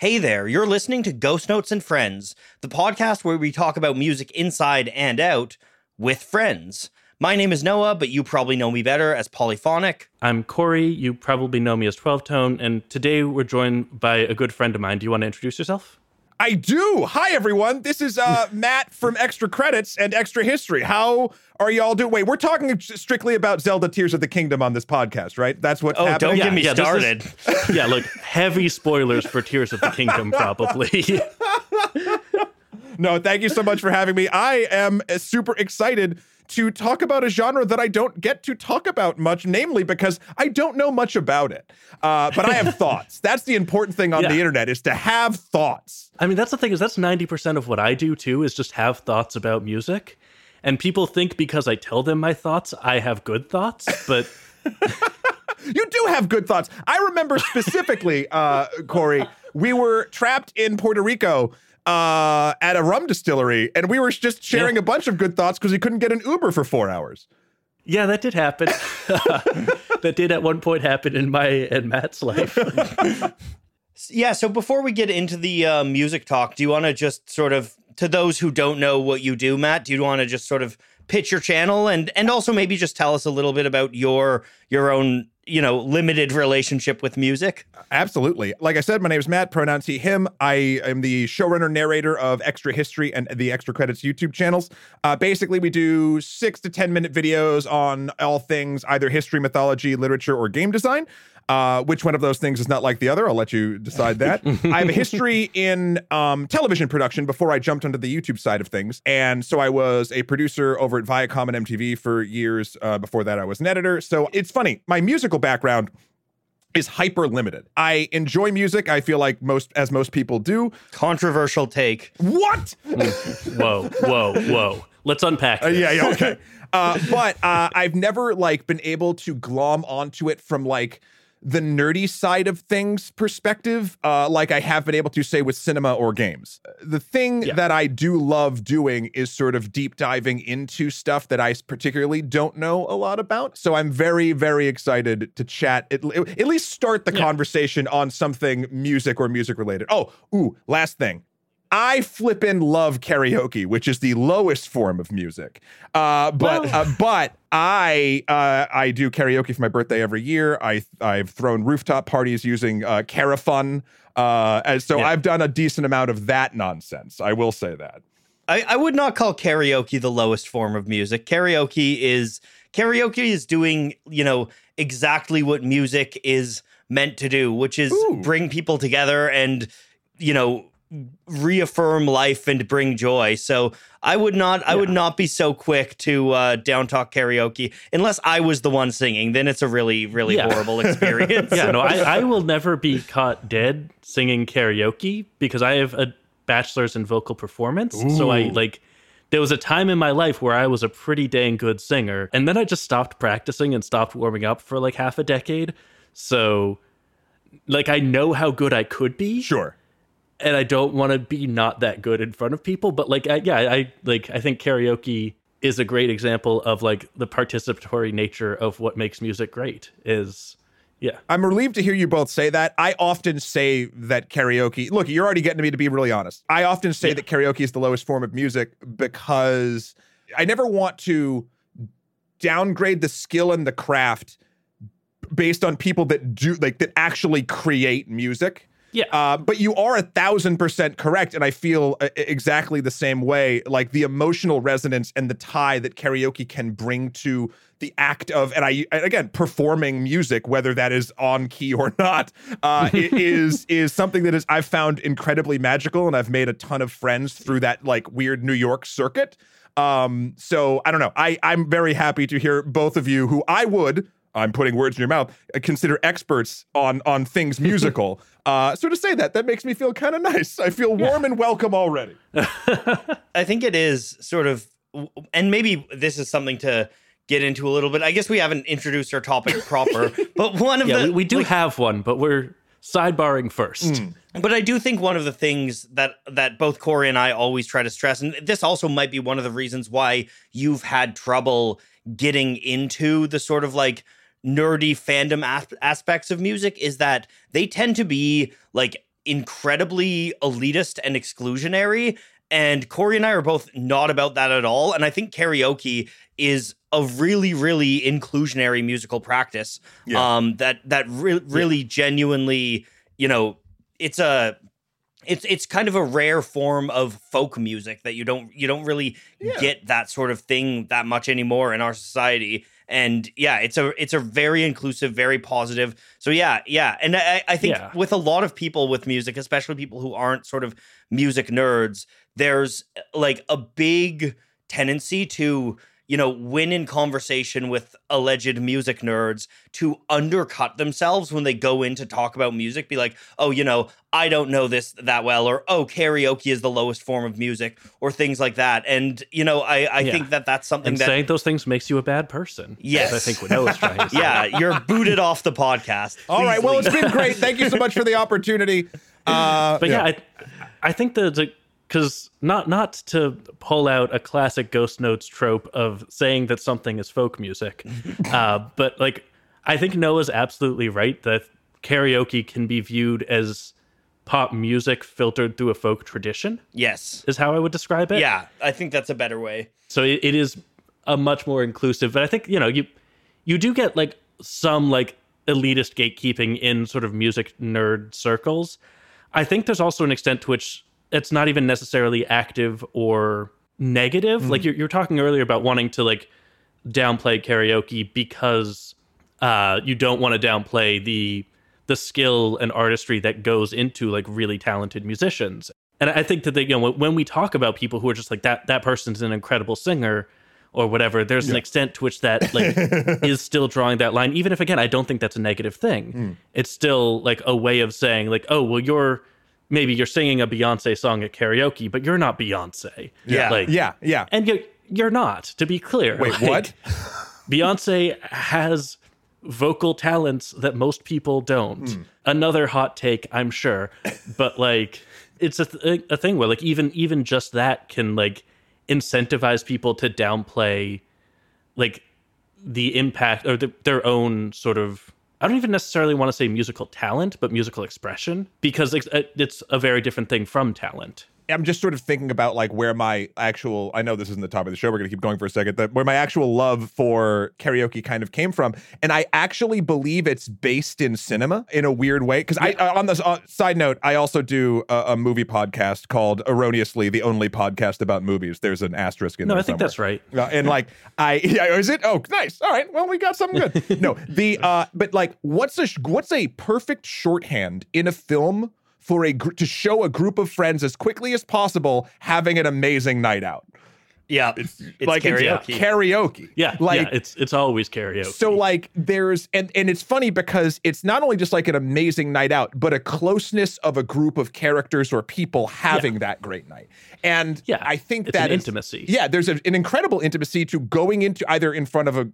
Hey there, you're listening to Ghost Notes and Friends, the podcast where we talk about music inside and out with friends. My name is Noah, but you probably know me better as Polyphonic. I'm Cory. You probably know me as 12tone, and today we're joined by a good friend of mine. Do you want to introduce yourself? I do. Hi, everyone. This is uh, Matt from Extra Credits and Extra History. How are y'all doing? Wait, we're talking strictly about Zelda Tears of the Kingdom on this podcast, right? That's what's Oh, happening. don't get me Yeah, started. is- yeah, look, heavy spoilers for Tears of the Kingdom, probably. No, thank you so much for having me. I am uh, super excited to talk about a genre that I don't get to talk about much, namely because I don't know much about it. Uh, but I have thoughts. That's the important thing on Yeah. the internet is to have thoughts. I mean, that's the thing is that's 90% of what I do too is just have thoughts about music. And people think because I tell them my thoughts, I have good thoughts, but You do have good thoughts. I remember specifically, uh, Cory, we were trapped in Puerto Rico uh, at a rum distillery, and we were just sharing Yeah. a bunch of good thoughts because we couldn't get an Uber for four hours. yeah, that did happen. that did at one point happen in my and Matt's life. Yeah, so before we get into the uh, music talk, do you want to just sort of, to those who don't know what you do, Matt, do you want to just sort of pitch your channel and and also maybe just tell us a little bit about your your own you know limited relationship with music? Absolutely. Like I said, my name is Matt, pronouns he, him. I am the showrunner, narrator of Extra History and the Extra Credits YouTube channels. Uh, basically, we do six to 10 minute videos on all things either history, mythology, literature, or game design. Uh, which one of those things is not like the other? I'll let you decide that. I have a history in um, television production before I jumped onto the YouTube side of things. And so I was a producer over at Viacom and MTV for years. Uh, before that, I was an editor. So it's funny. My musical background is hyper limited. I enjoy music. I feel like most, as most people do. Controversial take. What? whoa, whoa, whoa. Let's unpack. Uh, yeah, yeah, okay. Uh, but uh, I've never like been able to glom onto it from like the nerdy side of things perspective, uh, like I have been able to say with cinema or games. The thing Yeah. that I do love doing is sort of deep diving into stuff that I particularly don't know a lot about. So I'm very, very excited to chat, at, at least start the Yeah. conversation on something music or music related. Oh, ooh, last thing. I flip flippin' love karaoke, which is the lowest form of music. Uh, but uh, but I uh, I do karaoke for my birthday every year. I I've thrown rooftop parties using uh, KaraFun. Uh, and so Yeah. I've done a decent amount of that nonsense. I will say that. I, I would not call karaoke the lowest form of music. Karaoke is karaoke is doing, you know, exactly what music is meant to do, which is Ooh. bring people together and, you know, reaffirm life and bring joy. So I would not I would not be so quick to uh down talk karaoke unless I was the one singing. Then it's a really, really Yeah. horrible experience. yeah, no, I, I will never be caught dead singing karaoke because I have a bachelor's in vocal performance. So I like there was a time in my life where I was a pretty dang good singer, and then I just stopped practicing and stopped warming up for like half a decade. So like I know how good I could be, Sure. And I don't want to be not that good in front of people. But like, I, yeah, I like. I think karaoke is a great example of like the participatory nature of what makes music great. Is yeah, I'm relieved to hear you both say that. I often say that karaoke, look, you're already getting me to be really honest. I often say Yeah. that karaoke is the lowest form of music because I never want to downgrade the skill and the craft based on people that do like that actually create music. Yeah. Uh, but you are a thousand percent correct, and I feel uh, exactly the same way. Like the emotional resonance and the tie that karaoke can bring to the act of, and I and again performing music, whether that is on key or not, uh, is is something that is I've found incredibly magical, and I've made a ton of friends through that like weird New York circuit. Um, so I don't know. I I'm very happy to hear both of you, who I would. I'm putting words in your mouth. uh, Consider experts on on things musical. uh, so to say that, that makes me feel kind of nice. I feel warm and welcome already. I think it is sort of, and maybe this is something to get into a little bit. I guess we haven't introduced our topic proper, but one of yeah, the we, we do like, have one, but we're sidebarring first. But I do think one of the things that that both Cory and I always try to stress, and this also might be one of the reasons why you've had trouble getting into the sort of like nerdy fandom as- aspects of music, is that they tend to be like incredibly elitist and exclusionary. And Cory and I are both not about that at all. And I think karaoke is a really, really inclusionary musical practice. Yeah. Um, that that re- really genuinely, you know, it's a it's it's kind of a rare form of folk music that you don't you don't really Yeah. get that sort of thing that much anymore in our society and yeah it's a it's a very inclusive very positive so yeah yeah and i, I think Yeah. with a lot of people with music especially people who aren't sort of music nerds there's like a big tendency to you know win in conversation with alleged music nerds to undercut themselves when they go in to talk about music be like oh you know i don't know this that well or oh karaoke is the lowest form of music or things like that and you know i i Yeah. think that that's something And that saying those things makes you a bad person. Yes. I think what Noah's trying to say. yeah you're booted off the podcast All Please right. Well, it's been great. Thank you so much for the opportunity. Uh, but yeah, I, I think the because not not to pull out a classic Ghost Notes trope of saying that something is folk music, uh, but like I think Noah's absolutely right that karaoke can be viewed as pop music filtered through a folk tradition yes. is how I would describe it. yeah i think that's a better way. So it, it is a much more inclusive but i think you know you you do get like some like elitist gatekeeping in sort of music nerd circles. I think there's also an extent to which it's not even necessarily active or negative. Like you're, you're talking earlier about wanting to like downplay karaoke because uh you don't want to downplay the the skill and artistry that goes into like really talented musicians. And i think that they, you know when- when we talk about people who are just like that that person's an incredible singer or whatever there's an extent to which that like is still drawing that line even if again i don't think that's a negative thing. It's still like a way of saying like oh well you're maybe you're singing a beyonce song at karaoke but you're not beyonce Yeah. like yeah, yeah. and you you're not to be clear Wait, Like, what? Beyonce has vocal talents that most people don't. Hmm. Another hot take, I'm sure, but like it's a, th- a thing where like even even just that can like incentivize people to downplay like the impact or the, their own sort of I don't even necessarily want to say musical talent, but musical expression because it's, uh, it's a very different thing from talent. I'm just sort of thinking about like where my actual I know this isn't the top of the show. We're gonna keep going for a second. That where my actual love for karaoke kind of came from, and I actually believe it's based in cinema in a weird way. Because I uh, on this uh, side note, I also do a, a movie podcast called Erroneously, the only podcast about movies. There's an asterisk in No, there. I think that's right. Uh, and like I yeah, is it? Oh, nice. All right. Well, we got something good. no, the uh, but like, what's a what's a perfect shorthand in a film for a gr- to show a group of friends as quickly as possible having an amazing night out? Yeah it's, like karaoke karaoke. Yeah, like yeah, it's it's always karaoke. so like there's and and it's funny because it's not only just like an amazing night out, but a closeness of a group of characters or people having that great night. And Yeah, I think it's that an is- intimacy. Yeah, there's a, an incredible intimacy to going into either in front of a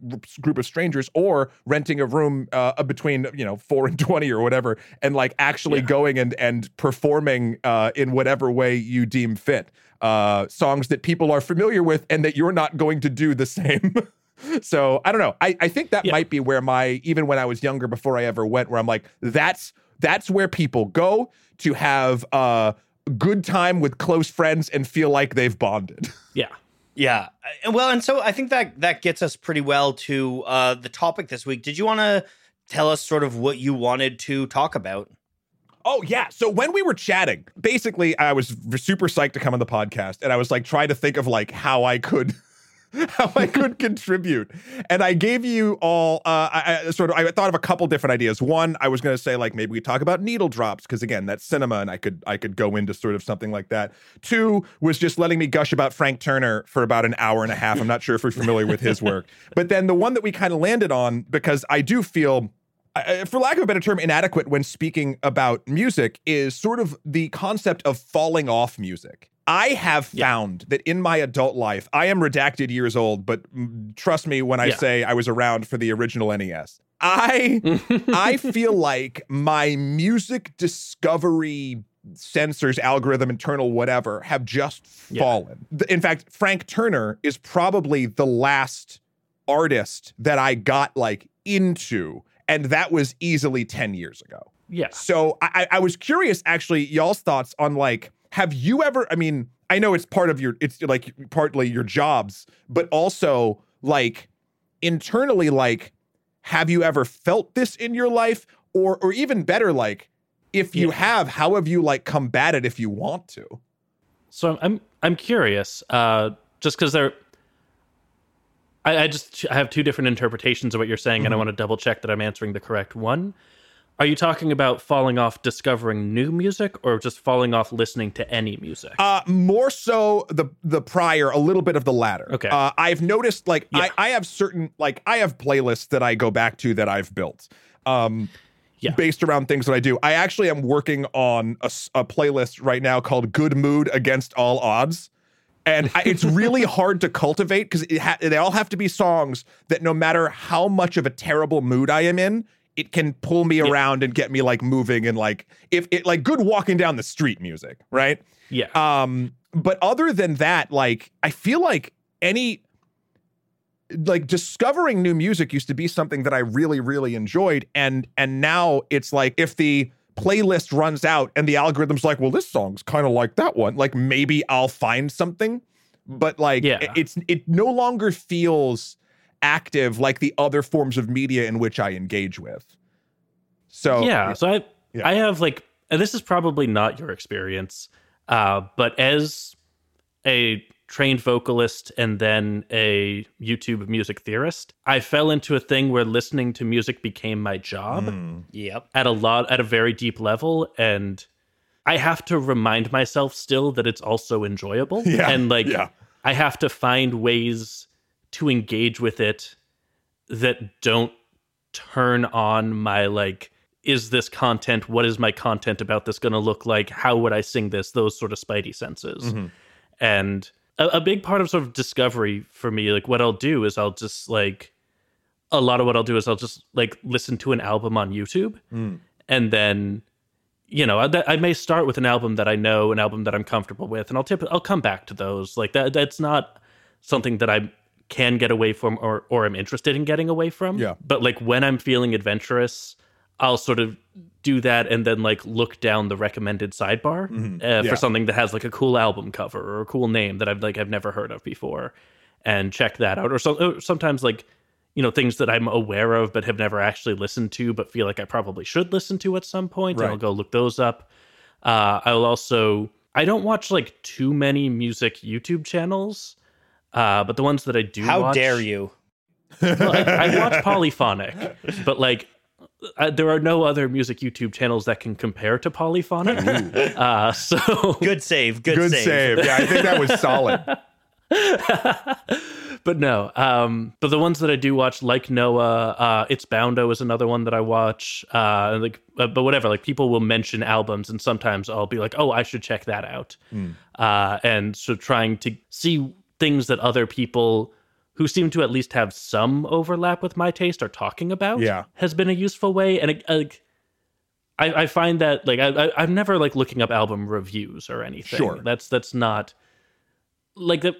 group of strangers or renting a room uh, between you know four and twenty or whatever, and like actually Yeah. going and and performing uh, in whatever way you deem fit. Uh, songs that people are familiar with and that you're not going to do the same. so I don't know. I, I think that Yeah. might be where my even when I was younger before I ever went, where I'm like, that's that's where people go to have a good time with close friends and feel like they've bonded. yeah. Yeah. And well, and so I think that that gets us pretty well to uh, the topic this week. Did you want to tell us sort of what you wanted to talk about? Oh yeah. So when we were chatting, basically I was super psyched to come on the podcast and I was like trying to think of like how I could how I could contribute. And I gave you all uh I, I sort of I thought of a couple different ideas. One, I was going to say like maybe we talk about needle drops because again, that's cinema and I could I could go into sort of something like that. Two was just letting me gush about Frank Turner for about an hour and a half. I'm not sure if you're familiar with his work. But then the one that we kind of landed on because I do feel for lack of a better term, inadequate when speaking about music is sort of the concept of falling off music. I have found that in my adult life, I am redacted years old, but trust me when I Yeah. say I was around for the original NES. I I feel like my music discovery sensors, algorithm, internal, whatever, have just fallen. Th- In fact, Frank Turner is probably the last artist that I got like into, and that was easily 10 years ago. Yeah. So I, I was curious, actually, y'all's thoughts on like, have you ever? I mean, I know it's part of your, it's like partly your jobs, but also like internally, like, have you ever felt this in your life, or or even better, like, if you Yeah. have, how have you like combated if you want to? So I'm I'm, I'm curious, uh, just because they're. I, I just I have two different interpretations of what you're saying, and I want to double check that I'm answering the correct one. Are you talking about falling off discovering new music, or just falling off listening to any music? Uh, more so the the prior, a little bit of the latter. Okay. Uh, I've noticed like Yeah. I, I have certain like I have playlists that I go back to that I've built. Um Yeah. based around things that I do. I actually am working on a playlist right now called Good Mood Against All Odds. And I, it's really hard to cultivate because ha- they all have to be songs that no matter how much of a terrible mood I am in, it can pull me around and get me like moving and like if it like good walking down the street music, right? yeah. Um, but other than that, like I feel like any like discovering new music used to be something that I really, really enjoyed. And and now it's like if the playlist runs out and the algorithm's like, well, this song's kind of like that one, like maybe I'll find something. But like Yeah. it- it's it no longer feels active like the other forms of media in which I engage with. So yeah so i Yeah. i have like and this is probably not your experience uh but as a trained vocalist and then a youtube music theorist i fell into a thing where listening to music became my job Mm. Yep. at a lot at a very deep level and i have to remind myself still that it's also enjoyable Yeah, and like yeah. i have to find ways to engage with it that don't turn on my like is this content what is my content about this going to look like how would i sing this those sort of spidey senses Mhm. and a, a big part of sort of discovery for me like what i'll do is i'll just like a lot of what i'll do is i'll just like listen to an album on youtube Mm. and then you know I, I may start with an album that i know an album that i'm comfortable with and i'll tip i'll come back to those like that that's not something that i can get away from or or am interested in getting away from Yeah. but like when i'm feeling adventurous i'll sort of do that and then like look down the recommended sidebar Mhm. uh, Yeah. for something that has like a cool album cover or a cool name that i've like i've never heard of before and check that out or, so, or sometimes like you know things that i'm aware of but have never actually listened to but feel like i probably should listen to at some point point Right. i'll go look those up uh, i'll also i don't watch like too many music youtube channels uh, but the ones that i do How watch, dare you? well, I, I watch polyphonic but like uh, there are no other music youtube channels that can compare to polyphonic uh, so Good save. Good, Good save. save. Yeah, I think that was solid. but no um but the ones that i do watch like noah uh it's boundo is another one that i watch uh and, like uh, but whatever like people will mention albums and sometimes i'll be like oh i should check that out Hmm. uh and so trying to see things that other people who seem to at least have some overlap with my taste are talking about Yeah. has been a useful way and like I, I find that like I, I i'm never like looking up album reviews or anything Sure. that's that's not like that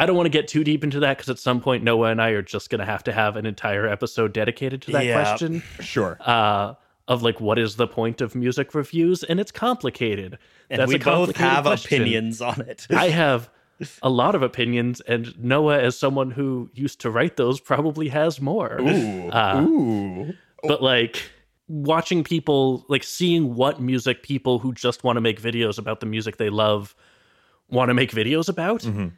I don't want to get too deep into that because at some point Noah and I are just going to have to have an entire episode dedicated to that Yeah. question Sure. uh, of like what is the point of music reviews, and it's complicated. And That's we both have question. opinions on it. I have a lot of opinions, and Noah, as someone who used to write those, probably has more. Ooh. Uh, Ooh. but like watching people like seeing what music people who just want to make videos about the music they love want to make videos about Mhm.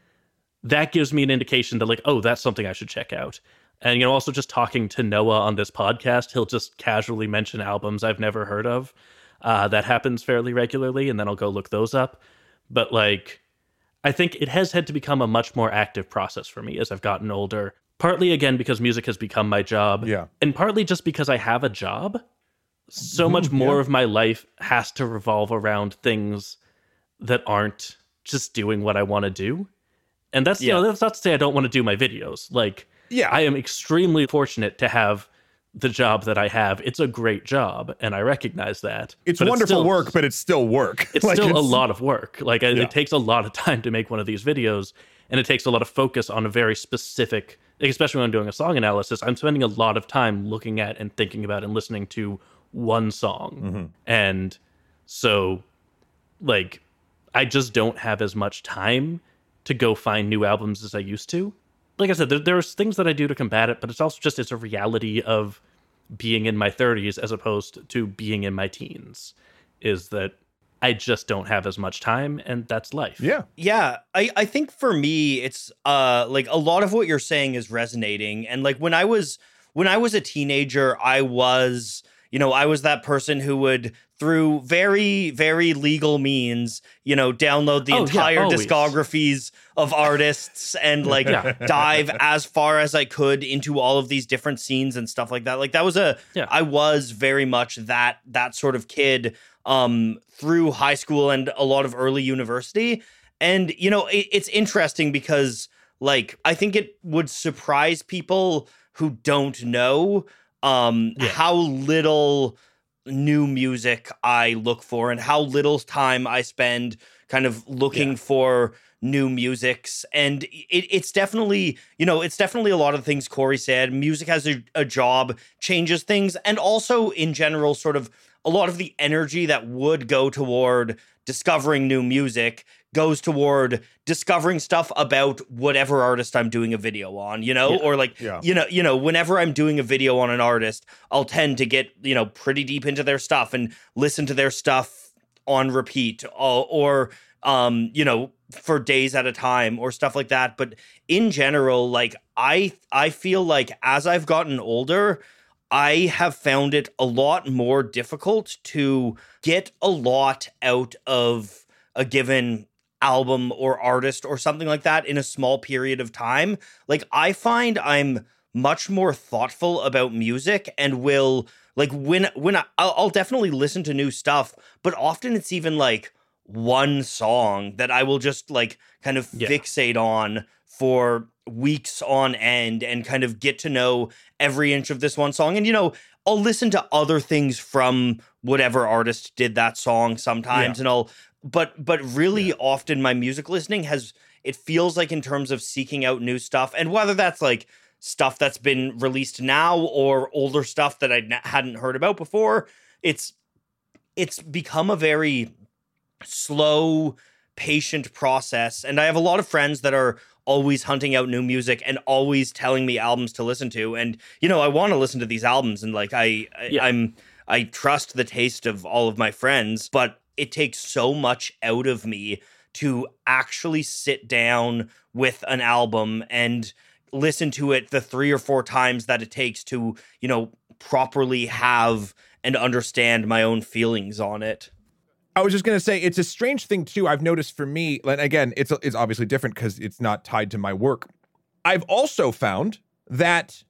that gives me an indication that like oh that's something i should check out and you know also just talking to noah on this podcast he'll just casually mention albums i've never heard of uh, that happens fairly regularly and then i'll go look those up but like i think it has had to become a much more active process for me as i've gotten older partly again because music has become my job Yeah. and partly just because I have a job. So mm-hmm, much more of my life has to revolve around things that aren't just doing what I want to do. And that's you know that's not to say I don't want to do my videos. Like Yeah. I am extremely fortunate to have the job that I have. It's a great job, and I recognize that. it's But wonderful still- work, but it's still work. it's Like, still a lot of work. Like it, Yeah. it takes a lot of time to make one of these videos, and it takes a lot of focus on a very specific. like, Especially when I'm doing a song analysis, I'm spending a lot of time looking at and thinking about and listening to one song. Mm-hmm. And so like I just don't have as much time to go find new albums as I used to. Like I said, there, there's things that I do to combat it, but it's also just it's a reality of being in my 30s as opposed to being in my teens. Is that I just don't have as much time, and that's life. Yeah. Yeah, I I think for me it's uh like a lot of what you're saying is resonating and like when I was when I was a teenager I was you know I was that person who would through very very legal means you know download the Oh, entire always. discographies of artists and like Yeah. dive as far as I could into all of these different scenes and stuff like that like that was a Yeah. I was very much that that sort of kid um through high school and a lot of early university and you know it, it's interesting because like i think it would surprise people who don't know um Yeah. how little new music i look for and how little time i spend kind of looking Yeah. for new musics and it, it's definitely you know it's definitely a lot of things cory said music has a, a job changes things and also in general sort of a lot of the energy that would go toward discovering new music goes toward discovering stuff about whatever artist I'm doing a video on, you know, Yeah. or like Yeah. you know, you know, whenever I'm doing a video on an artist, I'll tend to get, you know, pretty deep into their stuff and listen to their stuff on repeat or, or um, you know, for days at a time or stuff like that, but in general, like I I feel like as I've gotten older, I have found it a lot more difficult to get a lot out of a given album or artist or something like that in a small period of time. Like, I find I'm much more thoughtful about music and will like when when I, I'll, I'll definitely listen to new stuff, but often it's even like one song that I will just like kind of Yeah. fixate on for weeks on end and kind of get to know every inch of this one song. And you know, I'll listen to other things from whatever artist did that song sometimes and I'll but but really often my music listening has it feels like in terms of seeking out new stuff and whether that's like stuff that's been released now or older stuff that I n- hadn't heard about before it's it's become a very slow patient process and i have a lot of friends that are always hunting out new music and always telling me albums to listen to and you know i want to listen to these albums and like i, I Yeah. i'm i trust the taste of all of my friends but it takes so much out of me to actually sit down with an album and listen to it the three or four times that it takes to you know properly have and understand my own feelings on it I was just gonna say it's a strange thing too. I've noticed for me, and again, it's it's obviously different because it's not tied to my work. I've also found that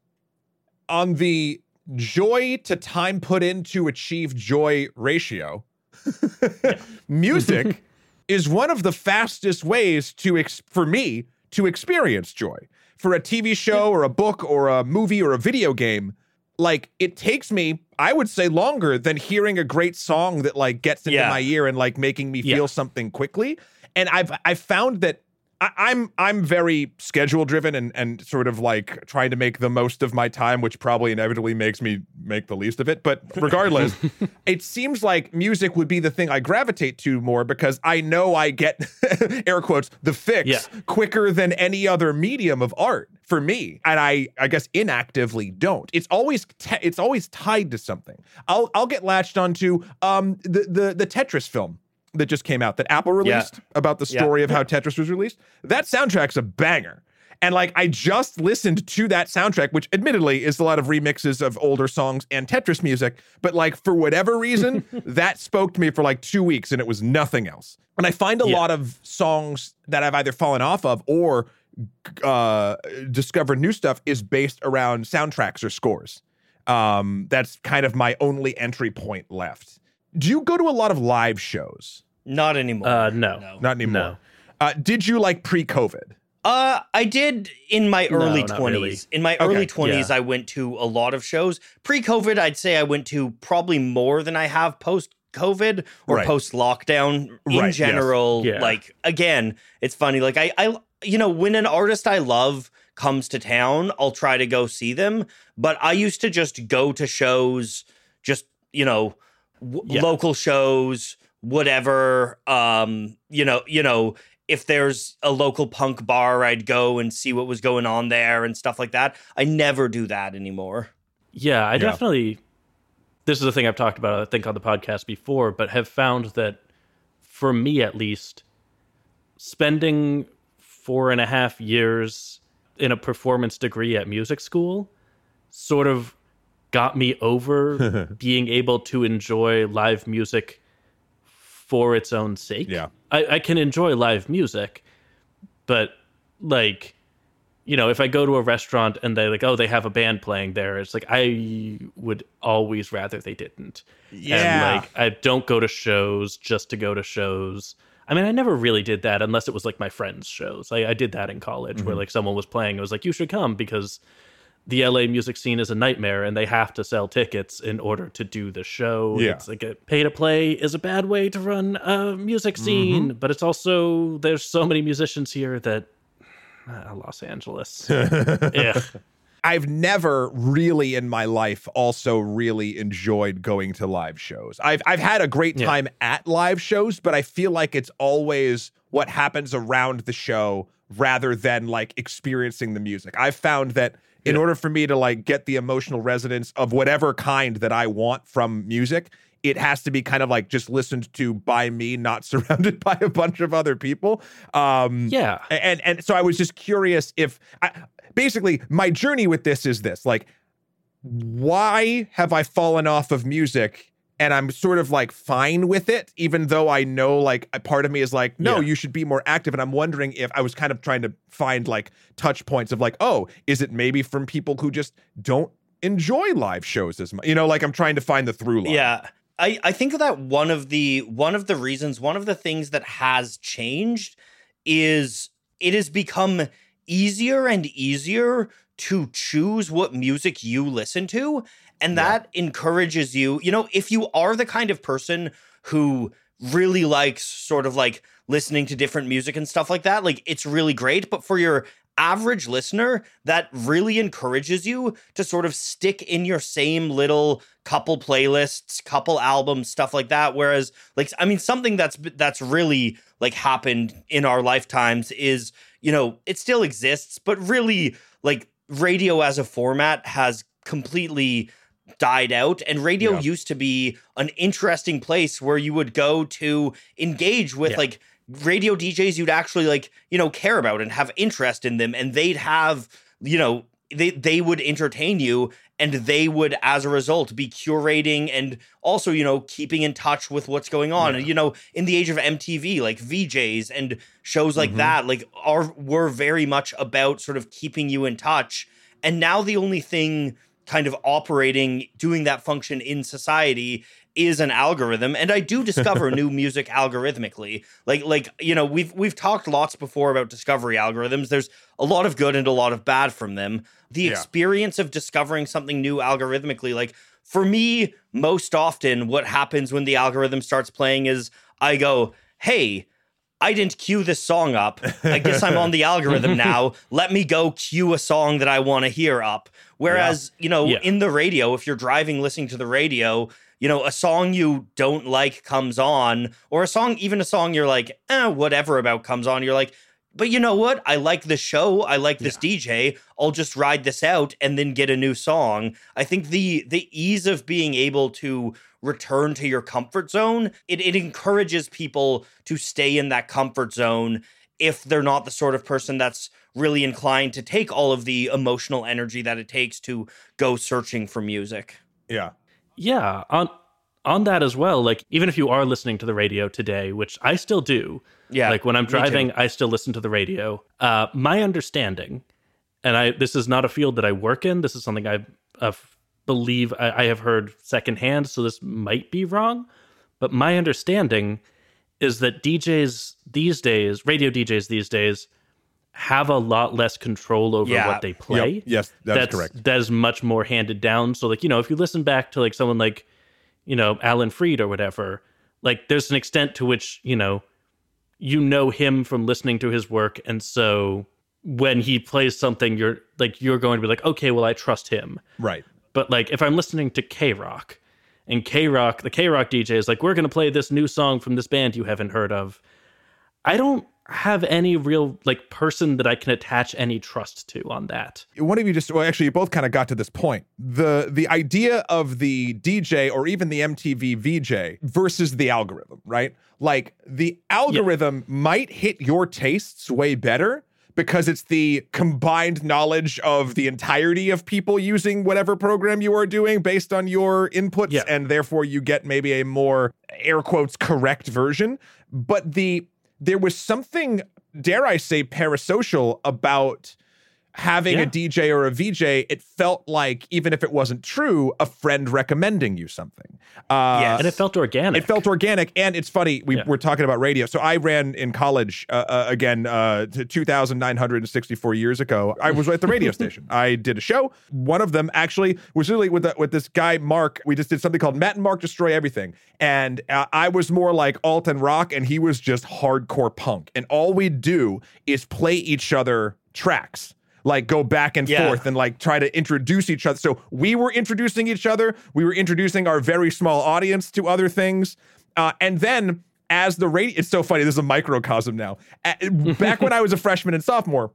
on the joy to time put in to achieve joy ratio, music is one of the fastest ways to ex- for me to experience joy. For a TV show or a book or a movie or a video game, like it takes me, I would say longer than hearing a great song that like gets into Yeah. my ear and like making me Yeah. feel something quickly. And I've I've found that I, I'm I'm very schedule driven and and sort of like trying to make the most of my time, which probably inevitably makes me make the least of it. But regardless, it seems like music would be the thing I gravitate to more because I know I get air quotes the fix Yeah. quicker than any other medium of art for me and i i guess inactively don't it's always te- it's always tied to something i'll i'll get latched onto um the the the tetris film that just came out that apple Yeah. released about the Yeah. story of how tetris was released that soundtrack's a banger and like I just listened to that soundtrack, which admittedly is a lot of remixes of older songs and Tetris music, but like for whatever reason, that spoke to me for like two weeks and it was nothing else. And I find a Yeah. lot of songs that I've either fallen off of or uh, discovered new stuff is based around soundtracks or scores. Um, that's kind of my only entry point left. Do you go to a lot of live shows? not anymore Uh, no. Not anymore. No. Uh, did you like pre-COVID? Uh, I did in my early not twenties. really. In my Okay, early twenties, yeah. I went to a lot of shows. Pre-COVID, I'd say I went to probably more than I have post-COVID or Right. post-lockdown. In Right, yes. general, Yeah. like again, it's funny. Like I, I, you know, when an artist I love comes to town, I'll try to go see them. But I used to just go to shows just you know, w- Yeah. local shows, whatever. Um, you know, you know, if there's a local punk bar, I'd go and see what was going on there and stuff like that. I never do that anymore. Yeah, I definitely. This is a thing I've talked about, I think, on the podcast before, but have found that for me at least, spending four and a half years in a performance degree at music school sort of got me over being able to enjoy live music for its own sake. Yeah. I, I can enjoy live music, but like you know, if I go to a restaurant and they like, oh, they have a band playing there, it's like I would always rather they didn't. Yeah. And like I don't go to shows just to go to shows. I mean, I never really did that unless it was like my friends' shows. I, I did that in college where mm-hmm. like someone was playing. It was like, you should come because the LA music scene is a nightmare and they have to sell tickets in order to do the show. Yeah. It's like a pay to play is a bad way to run a music scene, but it's also there's so many musicians here that uh, Los Angeles. yeah. I've never really in my life also really enjoyed going to live shows. I've I've had a great Yeah. time at live shows, but I feel like it's always what happens around the show rather than like experiencing the music. I've found that in order for me to like get the emotional resonance of whatever kind that I want from music, it has to be kind of like just listened to by me, not surrounded by a bunch of other people. Um Yeah. and and so I was just curious if I, basically my journey with this is this like why have I fallen off of music and I'm sort of like fine with it even though I know like a part of me is like no Yeah. you should be more active and I'm wondering if I was kind of trying to find like touch points of like oh is it maybe from people who just don't enjoy live shows as much you know like I'm trying to find the through line Yeah. I, I think that one of the one of the reasons, one of the things that has changed is it has become easier and easier to choose what music you listen to. And Yeah. that encourages you, you know, if you are the kind of person who really likes sort of like listening to different music and stuff like that, like it's really great. But for your average listener, that really encourages you to sort of stick in your same little couple playlists, couple albums, stuff like that. Whereas, like, I mean, something that's that's really like happened in our lifetimes is, you know, it still exists, but really, like, radio as a format has completely died out and radio Yeah. used to be an interesting place where you would go to engage with Yeah. like radio DJs you'd actually like, you know, care about and have interest in them and they'd have, you know, they they would entertain you and they would as a result be curating and also, you know, keeping in touch with what's going on. And you know, in the age of MTV, like VJs and shows like Mhm. that, like are were very much about sort of keeping you in touch. And now the only thing kind of operating, doing that function in society is an algorithm and i do discover new music algorithmically like like you know we've we've talked lots before about discovery algorithms there's a lot of good and a lot of bad from them the Yeah. experience of discovering something new algorithmically like for me most often what happens when the algorithm starts playing is i go hey I didn't cue this song up. I guess I'm on the algorithm now. Let me go cue a song that I want to hear up. Whereas, you know, Yeah. in the radio, if you're driving listening to the radio, you know, a song you don't like comes on, or a song, even a song you're like, eh, whatever about comes on. You're like, but you know what? I like this show. I like this DJ. I'll just ride this out and then get a new song. I think the the ease of being able to return to your comfort zone, it, it encourages people to stay in that comfort zone if they're not the sort of person that's really inclined to take all of the emotional energy that it takes to go searching for music. yeah Yeah, on on that as well. Like even if you are listening to the radio today, which I still do, Yeah. like when I'm driving, I still listen to the radio. Uh, my understanding, and I this is not a field that I work in. This is something I uh, believe I, I have heard secondhand, so this might be wrong. But my understanding is that DJs these days, radio DJs these days, have a lot less control over Yeah. what they play Yep. yes that's, that's correct That is much more handed down. So like, you know, if you listen back to like someone like, you know, Alan Freed or whatever, like there's an extent to which, you know, you know him from listening to his work. And so when he plays something, you're like you're going to be like, okay, well, I trust him. right But like if I'm listening to K Rock and K Rock, the K Rock DJ is like, we're going to play this new song from this band you haven't heard of. I don't have any real like person that I can attach any trust to on that. One of you just well actually you both kind of got to this point. The the idea of the DJ or even the MTV VJ versus the algorithm, right? Like the algorithm yeah. might hit your tastes way better because it's the combined knowledge of the entirety of people using whatever program you are doing based on your inputs yeah. and therefore you get maybe a more air quotes correct version but the there was something, dare I say, parasocial about having yeah. a DJ or a VJ, it felt like, even if it wasn't true, a friend recommending you something. Uh, yeah, and it felt organic. It felt organic. And it's funny, we, yeah. we're talking about radio. So I ran in college, uh, uh, again, uh, 2,964 years ago. I was at the radio station. I did a show. One of them actually was really with, the, with this guy, Mark. We just did something called Matt and Mark Destroy Everything. And uh, I was more like alt and rock, and he was just hardcore punk. And all we'd do is play each other tracks like go back and yeah. forth and like try to introduce each other. So we were introducing each other. We were introducing our very small audience to other things. Uh, and then as the radio, it's so funny. This is a microcosm now. back when I was a freshman and sophomore,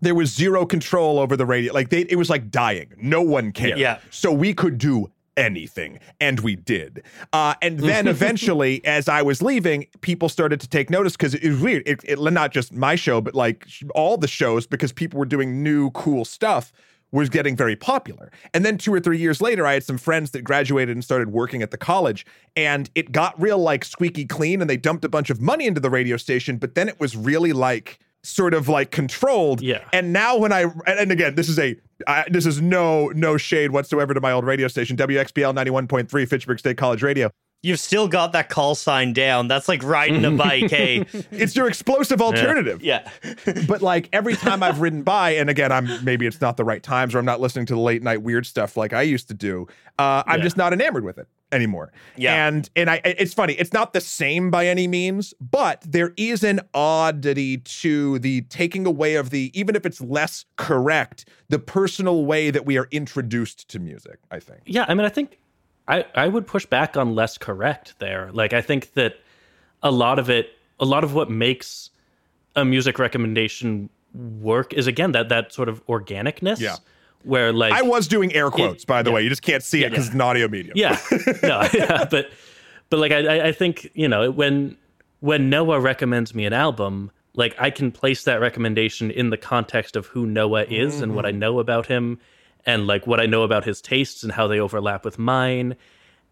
there was zero control over the radio. Like they, it was like dying. No one cared. Yeah. So we could do anything. And we did. Uh, and then eventually, as I was leaving, people started to take notice because it was weird. It, it, not just my show, but like all the shows, because people were doing new, cool stuff was getting very popular. And then two or three years later, I had some friends that graduated and started working at the college, and it got real like squeaky clean, and they dumped a bunch of money into the radio station, but then it was really like sort of like controlled. Yeah. And now when I and again, this is a I, this is no no shade whatsoever to my old radio station, WXPL ninety one point three, Fitchburg State College Radio. You've still got that call sign down. That's like riding a bike. Hey, it's your explosive alternative. Yeah. yeah. but like every time I've ridden by, and again, I'm maybe it's not the right times, or I'm not listening to the late night weird stuff like I used to do. Uh, I'm yeah. just not enamored with it anymore. Yeah. And and I it's funny, it's not the same by any means, but there is an oddity to the taking away of the even if it's less correct, the personal way that we are introduced to music, I think. Yeah, I mean I think I, I would push back on less correct there. Like I think that a lot of it, a lot of what makes a music recommendation work is again that that sort of organicness. Yeah. Where like I was doing air quotes, it, by the yeah. way. You just can't see it because yeah. it's an audio medium. Yeah. no, yeah, but but like I I think, you know, when when Noah recommends me an album, like I can place that recommendation in the context of who Noah is mm-hmm. and what I mm-hmm. know about him and like what I know about his tastes and how they overlap with mine.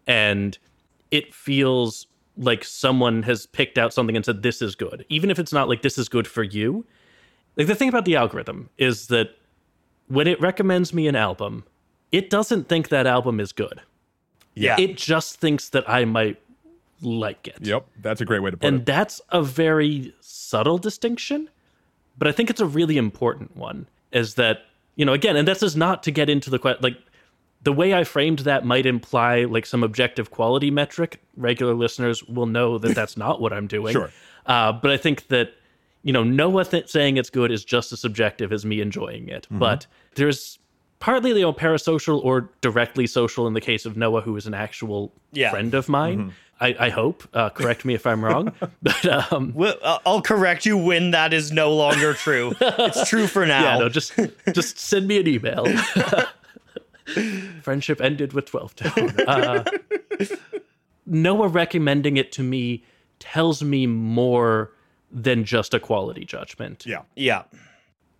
And it feels like someone has picked out something and said, this is good. Even if it's not like this is good for you. Like the thing about the algorithm is that when it recommends me an album, it doesn't think that album is good. Yeah. It just thinks that I might like it. Yep. That's a great way to put and it. And that's a very subtle distinction, but I think it's a really important one is that you know, again, and this is not to get into the question, like the way I framed that might imply like some objective quality metric. Regular listeners will know that that's not what I'm doing. Sure. Uh, but I think that, you know, Noah th- saying it's good is just as subjective as me enjoying it. Mm-hmm. But there's partly, you know, parasocial or directly social in the case of Noah, who is an actual yeah. friend of mine. Mm-hmm. I, I, hope. Uh, correct me if I'm wrong, but um, well, I'll correct you when that is no longer true. it's true for now. Yeah, no, just just send me an email. Friendship ended with twelve tone. Uh, Noah recommending it to me tells me more than just a quality judgment. Yeah, yeah.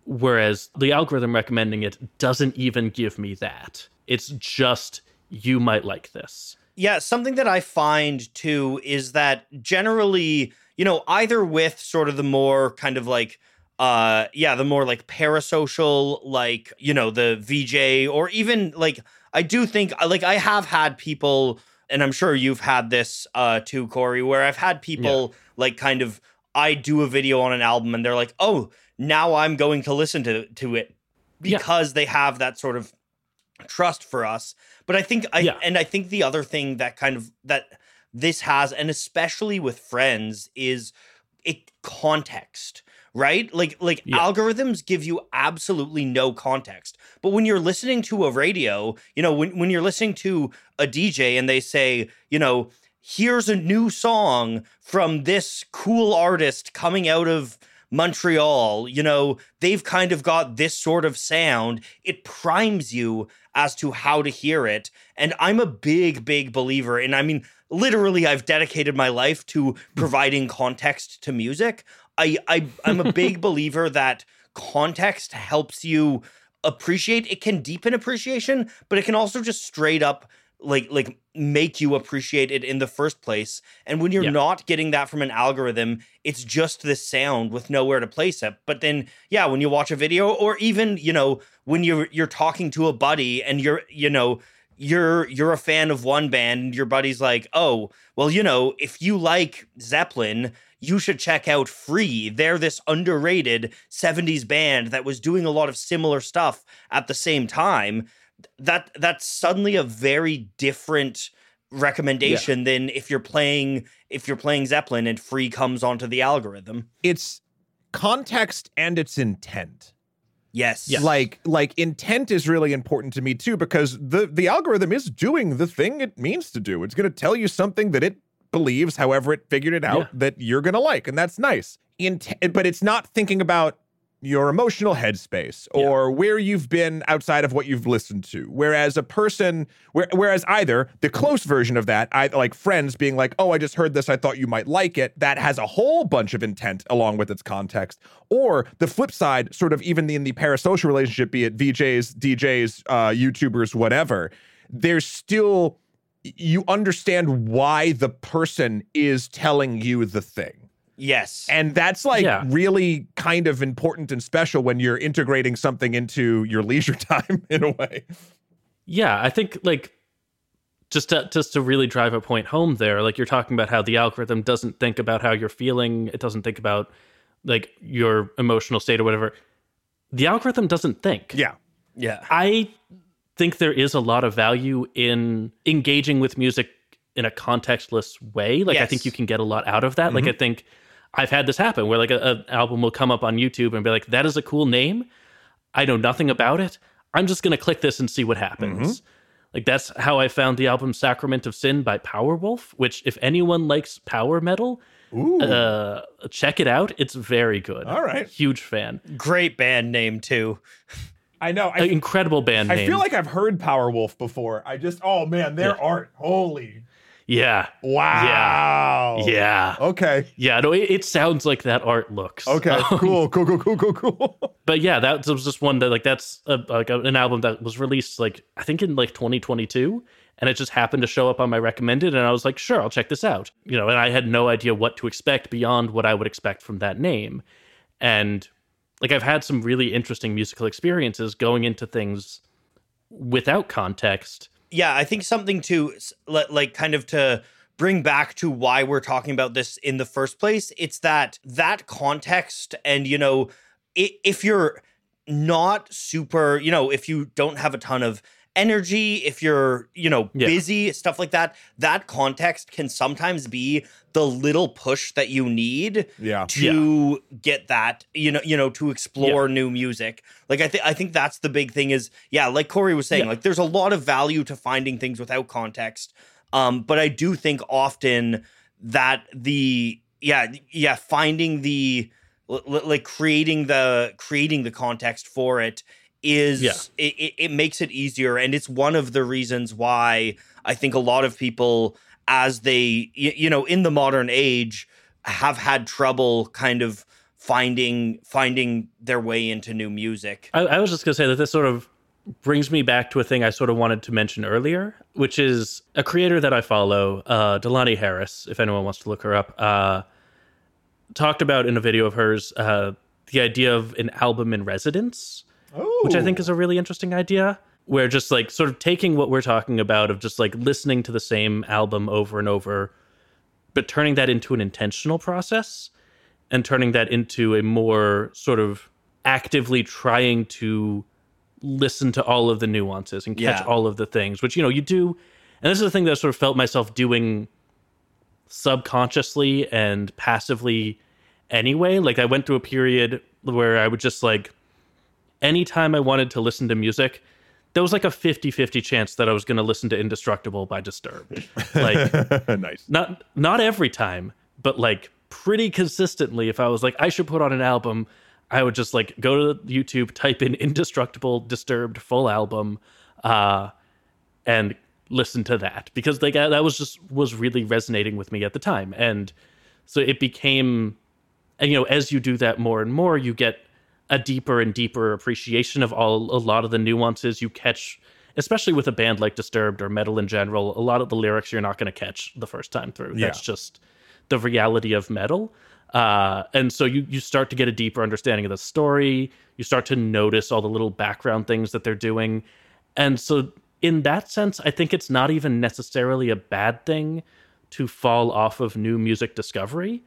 Whereas the algorithm recommending it doesn't even give me that. It's just you might like this yeah, something that I find too is that generally, you know, either with sort of the more kind of like uh yeah, the more like parasocial like, you know, the VJ or even like I do think uh, like I have had people and I'm sure you've had this uh too Cory where I've had people yeah. like kind of I do a video on an album and they're like, "Oh, now I'm going to listen to to it because yeah. they have that sort of trust for us. But I think I yeah. and I think the other thing that kind of that this has, and especially with friends, is it context right like like Yeah. algorithms give you absolutely no context but when you're listening to a radio you know when, when you're listening to a dj and they say you know here's a new song from this cool artist coming out of montreal. You know they've kind of got this sort of sound. It primes you as to how to hear it. And i'm a big big believer and i mean literally i've dedicated my life to hmm. providing context to music. I, I I'm a big believer that context helps you appreciate. It can deepen appreciation, but it can also just straight up like like make you appreciate it in the first place. And when you're Yeah. not getting that from an algorithm, it's just this sound with nowhere to place it. But then yeah, when you watch a video or even, you know, when you're you're talking to a buddy and you're, you know, you're you're a fan of one band and your buddy's like, "Oh, well, you know, if you like Zeppelin, you should check out Free. They're this underrated 70s band that was doing a lot of similar stuff at the same time." That that's suddenly a very different recommendation than if you're playing if you're playing Zeppelin and Free comes onto the algorithm. It's context and its intent. Yes. Like like intent is really important to me too because the the algorithm is doing the thing it means to do. It's going to tell you something that it believes, however it figured it out, Yeah. that you're going to like, and that's nice. Int- but it's not thinking about your emotional headspace or where you've been outside of what you've listened to. Whereas a person, where, whereas either the close version of that, I like friends being like, "Oh, I just heard this. I thought you might like it." That has a whole bunch of intent along with its context. Or the flip side, sort of even in the parasocial relationship, be it VJs, DJs, uh, YouTubers, whatever. There's still you understand why the person is telling you the thing. Yes. And that's like Yeah. really kind of important and special when you're integrating something into your leisure time in a way. Yeah, I think like just to just to really drive a point home there, like you're talking about how the algorithm doesn't think about how you're feeling, it doesn't think about like your emotional state or whatever. The algorithm doesn't think. Yeah. yeah. I think there is a lot of value in engaging with music in a contextless way. Like I think you can get a lot out of that. Like Mm-hmm. I think I've had this happen where like an album will come up on YouTube and be like, "That is a cool name. I know nothing about it. I'm just gonna click this and see what happens." Mm-hmm. Like that's how I found the album "Sacrament of Sin" by Powerwolf. Which, if anyone likes power metal, Ooh. uh, check it out. It's very good. All right. huge fan. Great band name too. I know. An incredible band I name. feel like I've heard Powerwolf before. I just, oh man, their art. Holy. Yeah, Wow. yeah. Okay. Yeah, no, it, it sounds like that art looks. Okay. Um, Cool. Cool. Cool. Cool. Cool. Cool. but yeah, that was just one that like that's a, like an album that was released like I think in like 2022, and it just happened to show up on my recommended, and I was like, sure, I'll check this out. You know, and I had no idea what to expect beyond what I would expect from that name, and like I've had some really interesting musical experiences going into things without context. Yeah, I think something to like kind of to bring back to why we're talking about this in the first place. It's that that context, and you know, if you're not super, you know, if you don't have a ton of energy, if you're, you know, Yeah. busy, stuff like that, that context can sometimes be the little push that you need Yeah. to get that you know you know to explore new music like i think i think that's the big thing is yeah like cory was saying Yeah. like there's a lot of value to finding things without context um but i do think often that the yeah yeah finding the like creating the creating the context for it is Yeah. it, it, it makes it easier and it's one of the reasons why i think a lot of people as they you know in the modern age have had trouble kind of finding finding their way into new music I, I was just gonna say that this sort of brings me back to a thing I sort of wanted to mention earlier, which is a creator that I follow, uh, Delani Harris. If anyone wants to look her up, uh, talked about in a video of hers uh, the idea of an album in residence, which I think oh. is a really interesting idea. Where just like sort of taking what we're talking about of just like listening to the same album over and over, but turning that into an intentional process and turning that into a more sort of actively trying to listen to all of the nuances and catch Yeah. all of the things, which you know you do. And this is the thing that I sort of felt myself doing subconsciously and passively anyway. Like I went through a period where I would just like anytime I wanted to listen to music, there was like a 50-50 chance that I was going to listen to Indestructible by Disturbed. Like nice. not not every time, but like pretty consistently if I was like I should put on an album, I would just like go to YouTube, type in Indestructible Disturbed full album uh and listen to that because like that was just was really resonating with me at the time and so it became and you know as you do that more and more you get a deeper and deeper appreciation of all a lot of the nuances you catch especially with a band like disturbed or metal in general a lot of the lyrics you're not going to catch the first time through. Yeah. that's just the reality of metal. Uh, and so you you start to get a deeper understanding of the story. You start to notice all the little background things that they're doing. And so in that sense i think it's not even necessarily a bad thing to fall off of new music discovery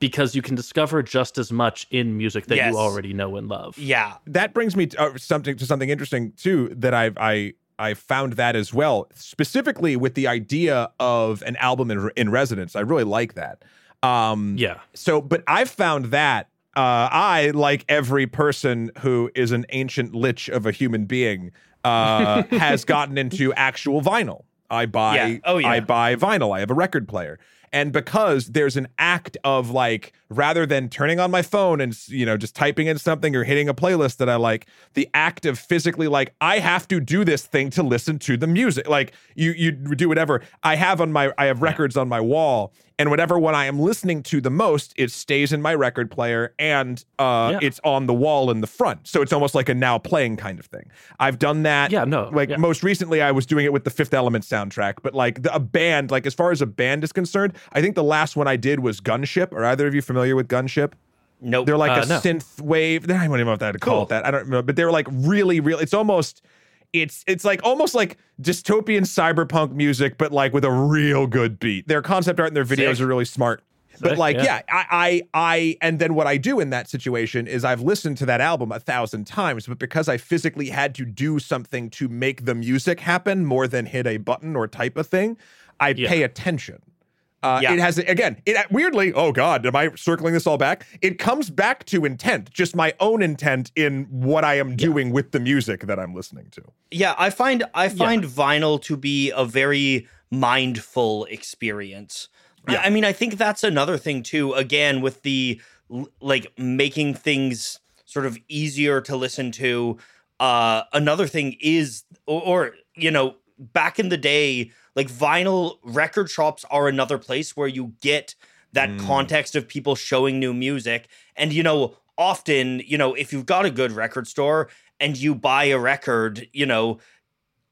because you can discover just as much in music that Yes. you already know and love. Yeah. that brings me to uh, something to something interesting too that I've I I found that as well specifically with the idea of an album in, in residence. I really like that. Um, Yeah. So, but I've found that uh, I, like every person who is an ancient lich of a human being, uh, has gotten into actual vinyl. I buy, Yeah. Oh, yeah. I buy vinyl. I have a record player, and because there's an act of like, rather than turning on my phone and you know just typing in something or hitting a playlist that I like, the act of physically like, I have to do this thing to listen to the music. Like you, you do whatever. I have on my, I have records on my wall, and whatever one I am listening to the most, it stays in my record player and uh, Yeah. it's on the wall in the front. So it's almost like a now playing kind of thing. I've done that. Yeah, no, Like yeah. most recently, I was doing it with the Fifth Element soundtrack, but like the, a band, like as far as a band is concerned, I think the last one I did was Gunship. Are either of you familiar with Gunship? Nope. They're like Uh, a no. synth wave. I don't even know if that to call Cool. it that. I don't know, but they're like really, really. It's almost, it's it's like almost like dystopian cyberpunk music, but like with a real good beat. Their concept art and their videos Sick. are really smart. But like, yeah, yeah. I, I, I, and then what I do in that situation is I've listened to that album a thousand times, but because I physically had to do something to make the music happen more than hit a button or type a thing, I Yeah. pay attention. Uh, Yeah. It has again. It weirdly. Oh God, am I circling this all back? It comes back to intent, just my own intent in what I am doing with the music that I'm listening to. Yeah, I find I find vinyl to be a very mindful experience. I- Yeah. I, mean, I think that's another thing too. Again, with the like making things sort of easier to listen to. Uh, another thing is, or, or you know, back in the day, like vinyl record shops are another place where you get that Mm. context of people showing new music. And, you know, often, you know, if you've got a good record store and you buy a record, you know,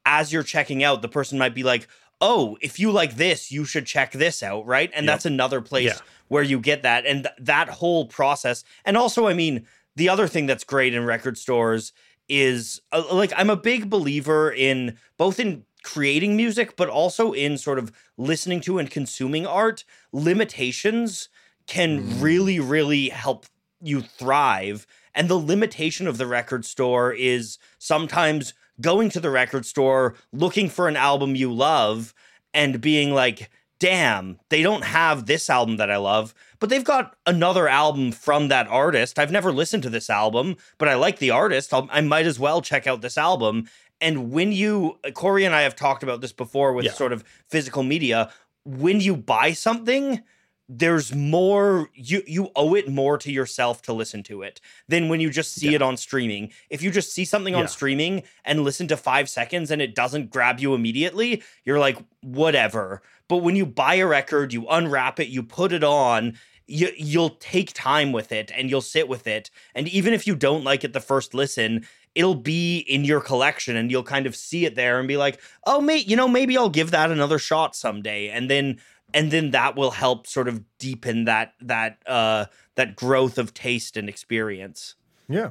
as you're checking out, the person might be like, oh, if you like this, you should check this out, right? And Yep. that's another place Yeah. where you get that. And th- that whole process. And also, I mean, the other thing that's great in record stores is uh, like, I'm a big believer in both in creating music, but also in sort of listening to and consuming art. Limitations can mm. really, really help you thrive. And the limitation of the record store is sometimes going to the record store, looking for an album you love, and being like, damn, they don't have this album that I love, but they've got another album from that artist. I've never listened to this album, but I like the artist. I'll, I might as well check out this album. And when you, Cory and I have talked about this before with Yeah. sort of physical media, when you buy something, there's more you you owe it more to yourself to listen to it than when you just see it on streaming if you just see something Yeah. on streaming and listen to five seconds and it doesn't grab you immediately you're like whatever but when you buy a record you unwrap it you put it on you, you'll take time with it and you'll sit with it and even if you don't like it the first listen it'll be in your collection and you'll kind of see it there and be like oh mate you know maybe i'll give that another shot someday and then and then that will help sort of deepen that that uh that growth of taste and experience Yeah.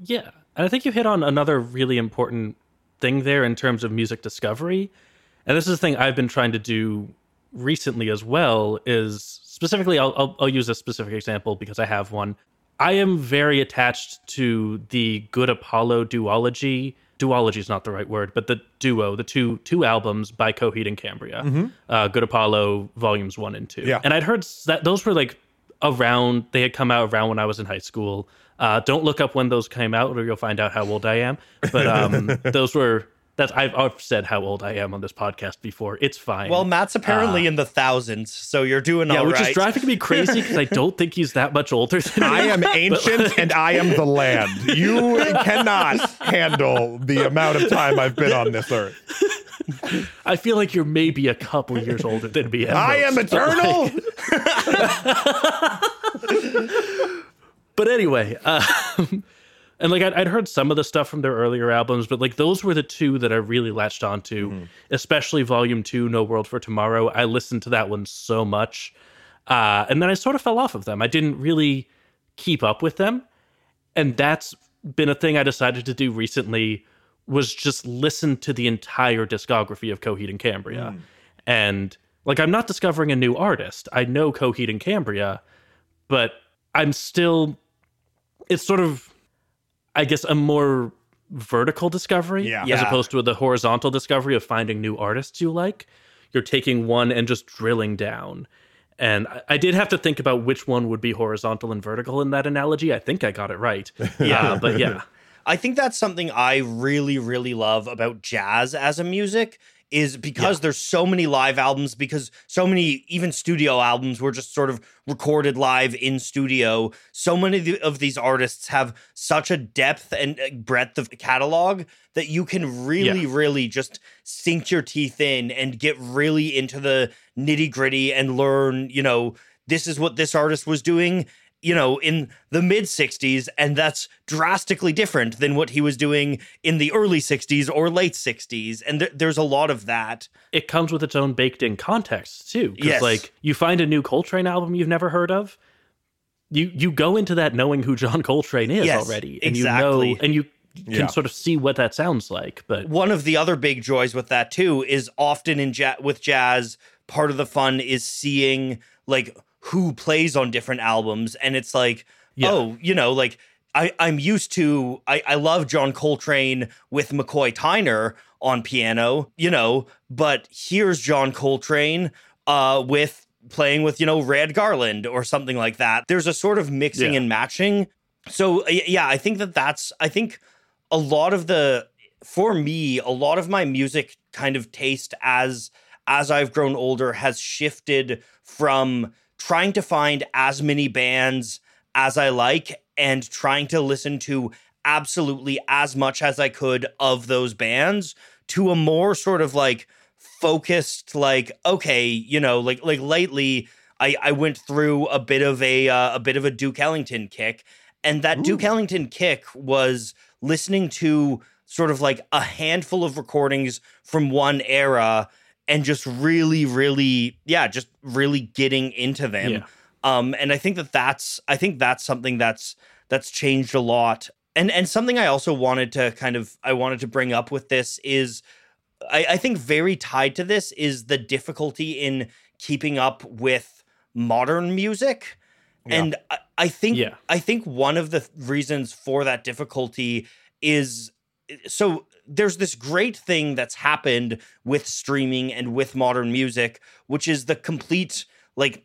Yeah. And I think you hit on another really important thing there in terms of music discovery. And this is the thing I've been trying to do recently as well is specifically I'll, I'll, I'll use a specific example because I have one. I am very attached to the Good Apollo duology. Duology is not the right word, but the duo, the two two albums by Coheed and Cambria, uh, Good Apollo volumes one and two. Yeah. And I'd heard that those were like around they had come out around when I was in high school. Uh, don't look up when those came out, or you'll find out how old I am. But um, those were that's I've, I've said how old I am on this podcast before. It's fine. Well, Matt's apparently in the thousands, so you're doing yeah, all which right. is driving me crazy because I don't think he's that much older than. I am ancient and I am the land. You cannot handle the amount of time I've been on this earth. I feel like you're maybe a couple years older than me. I am most, but, like- eternal. but anyway, um, and like I'd, I'd heard some of the stuff from their earlier albums, but like those were the two that I really latched onto, especially Volume Two, No World for Tomorrow. I listened to that one so much, uh, and then I sort of fell off of them. I didn't really keep up with them, and that's been a thing I decided to do recently. Was just listen to the entire discography of Coheed and Cambria, and like I'm not discovering a new artist. I know Coheed and Cambria, but I'm still it's sort of I guess a more vertical discovery Yeah. as Yeah. opposed to the horizontal discovery of finding new artists you like. You're taking one and just drilling down. And I, I did have to think about which one would be horizontal and vertical in that analogy. I think I got it right. Uh, yeah, but yeah. I think that's something I really, really love about jazz as a music is because there's so many live albums, because so many even studio albums were just sort of recorded live in studio. So many of the- of these artists have such a depth and uh, breadth of catalog that you can really, Yeah. really just sink your teeth in and get really into the nitty gritty and learn, you know, this is what this artist was doing you know, in the mid 60s, and that's drastically different than what he was doing in the early 60s or late 60s. And th- there's a lot of that. It comes with its own baked in context too. Because Yes. like you find a new Coltrane album you've never heard of. You you go into that knowing who John Coltrane is Yes, already. And exactly. you know and you can Yeah. sort of see what that sounds like. But One of the other big joys with that too is often in ja- with jazz, part of the fun is seeing like who plays on different albums, and it's like, Yeah. oh, you know, like I I'm used to I I love John Coltrane with McCoy Tyner on piano, you know, but here's John Coltrane uh with playing with you know Red Garland or something like that. There's a sort of mixing Yeah. and matching. So yeah, I think that that's I think a lot of the for me a lot of my music kind of taste as as I've grown older has shifted from trying to find as many bands as I like and trying to listen to absolutely as much as I could of those bands to a more sort of like focused like okay you know like like lately I I went through a bit of a uh, a bit of a Duke Ellington kick. And that Duke Ellington kick was listening to sort of like a handful of recordings from one era and just really really yeah just really getting into them Yeah. um and i think that that's i think that's something that's that's changed a lot and and something i also wanted to kind of i wanted to bring up with this is i i think very tied to this is the difficulty in keeping up with modern music Yeah. and I, I think Yeah. i think one of the th- reasons for that difficulty is so there's this great thing that's happened with streaming and with modern music which is the complete like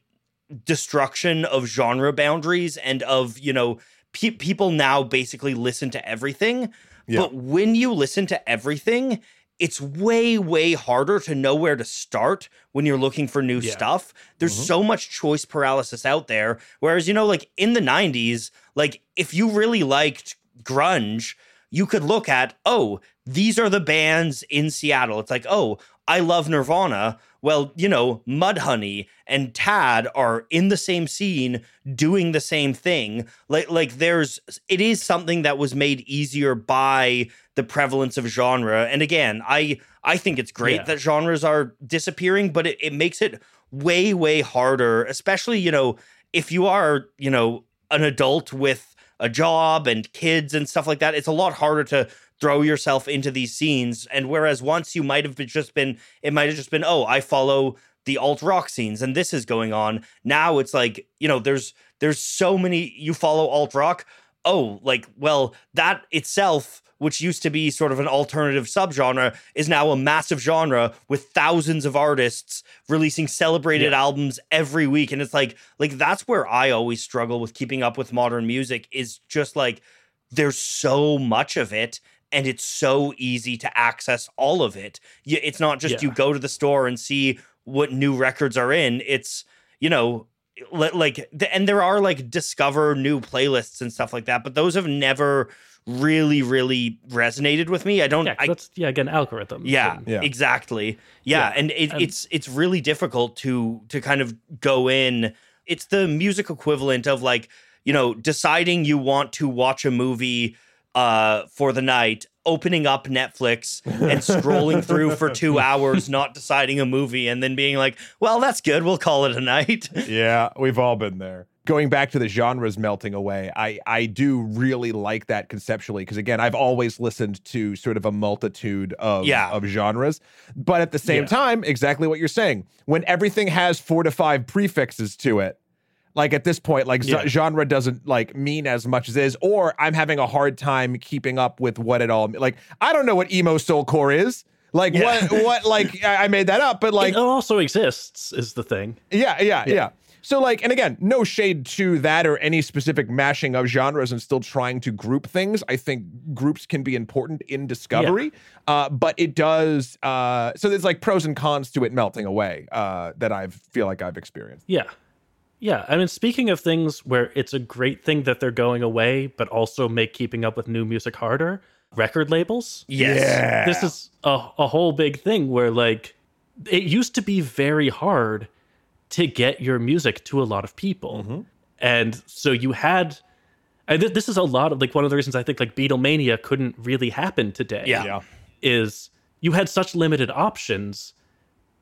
destruction of genre boundaries and of you know pe- people now basically listen to everything Yeah. but when you listen to everything it's way way harder to know where to start when you're looking for new Yeah. stuff there's Mhm. so much choice paralysis out there whereas you know like in the 90s like if you really liked grunge you could look at oh these are the bands in Seattle. It's like oh I love Nirvana. Well you know Mudhoney and Tad are in the same scene doing the same thing. Like like there's it is something that was made easier by the prevalence of genre. And again I I think it's great Yeah. that genres are disappearing but it, it makes it way way harder especially you know if you are you know an adult with a job and kids and stuff like that it's a lot harder to throw yourself into these scenes and whereas once you might have been just been it might have just been oh i follow the alt rock scenes and this is going on now it's like you know there's there's so many you follow alt rock oh like well that itself which used to be sort of an alternative subgenre, is now a massive genre with thousands of artists releasing celebrated Yeah. albums every week. And it's like, like that's where I always struggle with keeping up with modern music is just like there's so much of it and it's so easy to access all of it. It's not just Yeah. you go to the store and see what new records are in. It's, you know, like and there are like discover new playlists and stuff like that, but those have never really really resonated with me. I don't Yeah, 'cause I that's yeah again algorithm. yeah, Yeah. exactly. Yeah, Yeah, and it, and- it's it's really difficult to to kind of go in. It's the music equivalent of like you know deciding you want to watch a movie uh for the night opening up netflix and scrolling through for two hours not deciding a movie and then being like well that's good we'll call it a night Yeah, we've all been there. Going back to the genres melting away, I I do really like that conceptually because again, I've always listened to sort of a multitude of Yeah. of genres, but at the same Yeah. time, exactly what you're saying. When everything has four to five prefixes to it, like at this point, like z- Yeah. genre doesn't like mean as much as it is, or I'm having a hard time keeping up with what it all like. I don't know what emo soulcore is. Like Yeah. what what like I made that up, but like it also exists is the thing. yeah, yeah, yeah, Yeah. So like, and again, no shade to that or any specific mashing of genres and still trying to group things. I think groups can be important in discovery, uh, but it does. Uh, so there's like pros and cons to it melting away uh, that I feel like I've experienced. Yeah. Yeah. I mean, speaking of things where it's a great thing that they're going away, but also make keeping up with new music harder, record labels. yes This is a, a whole big thing where, like, it used to be very hard to get your music to a lot of people. Mm-hmm. And so you had. And th- this is a lot of like one of the reasons I think like Beatlemania couldn't really happen today. Yeah. is you had such limited options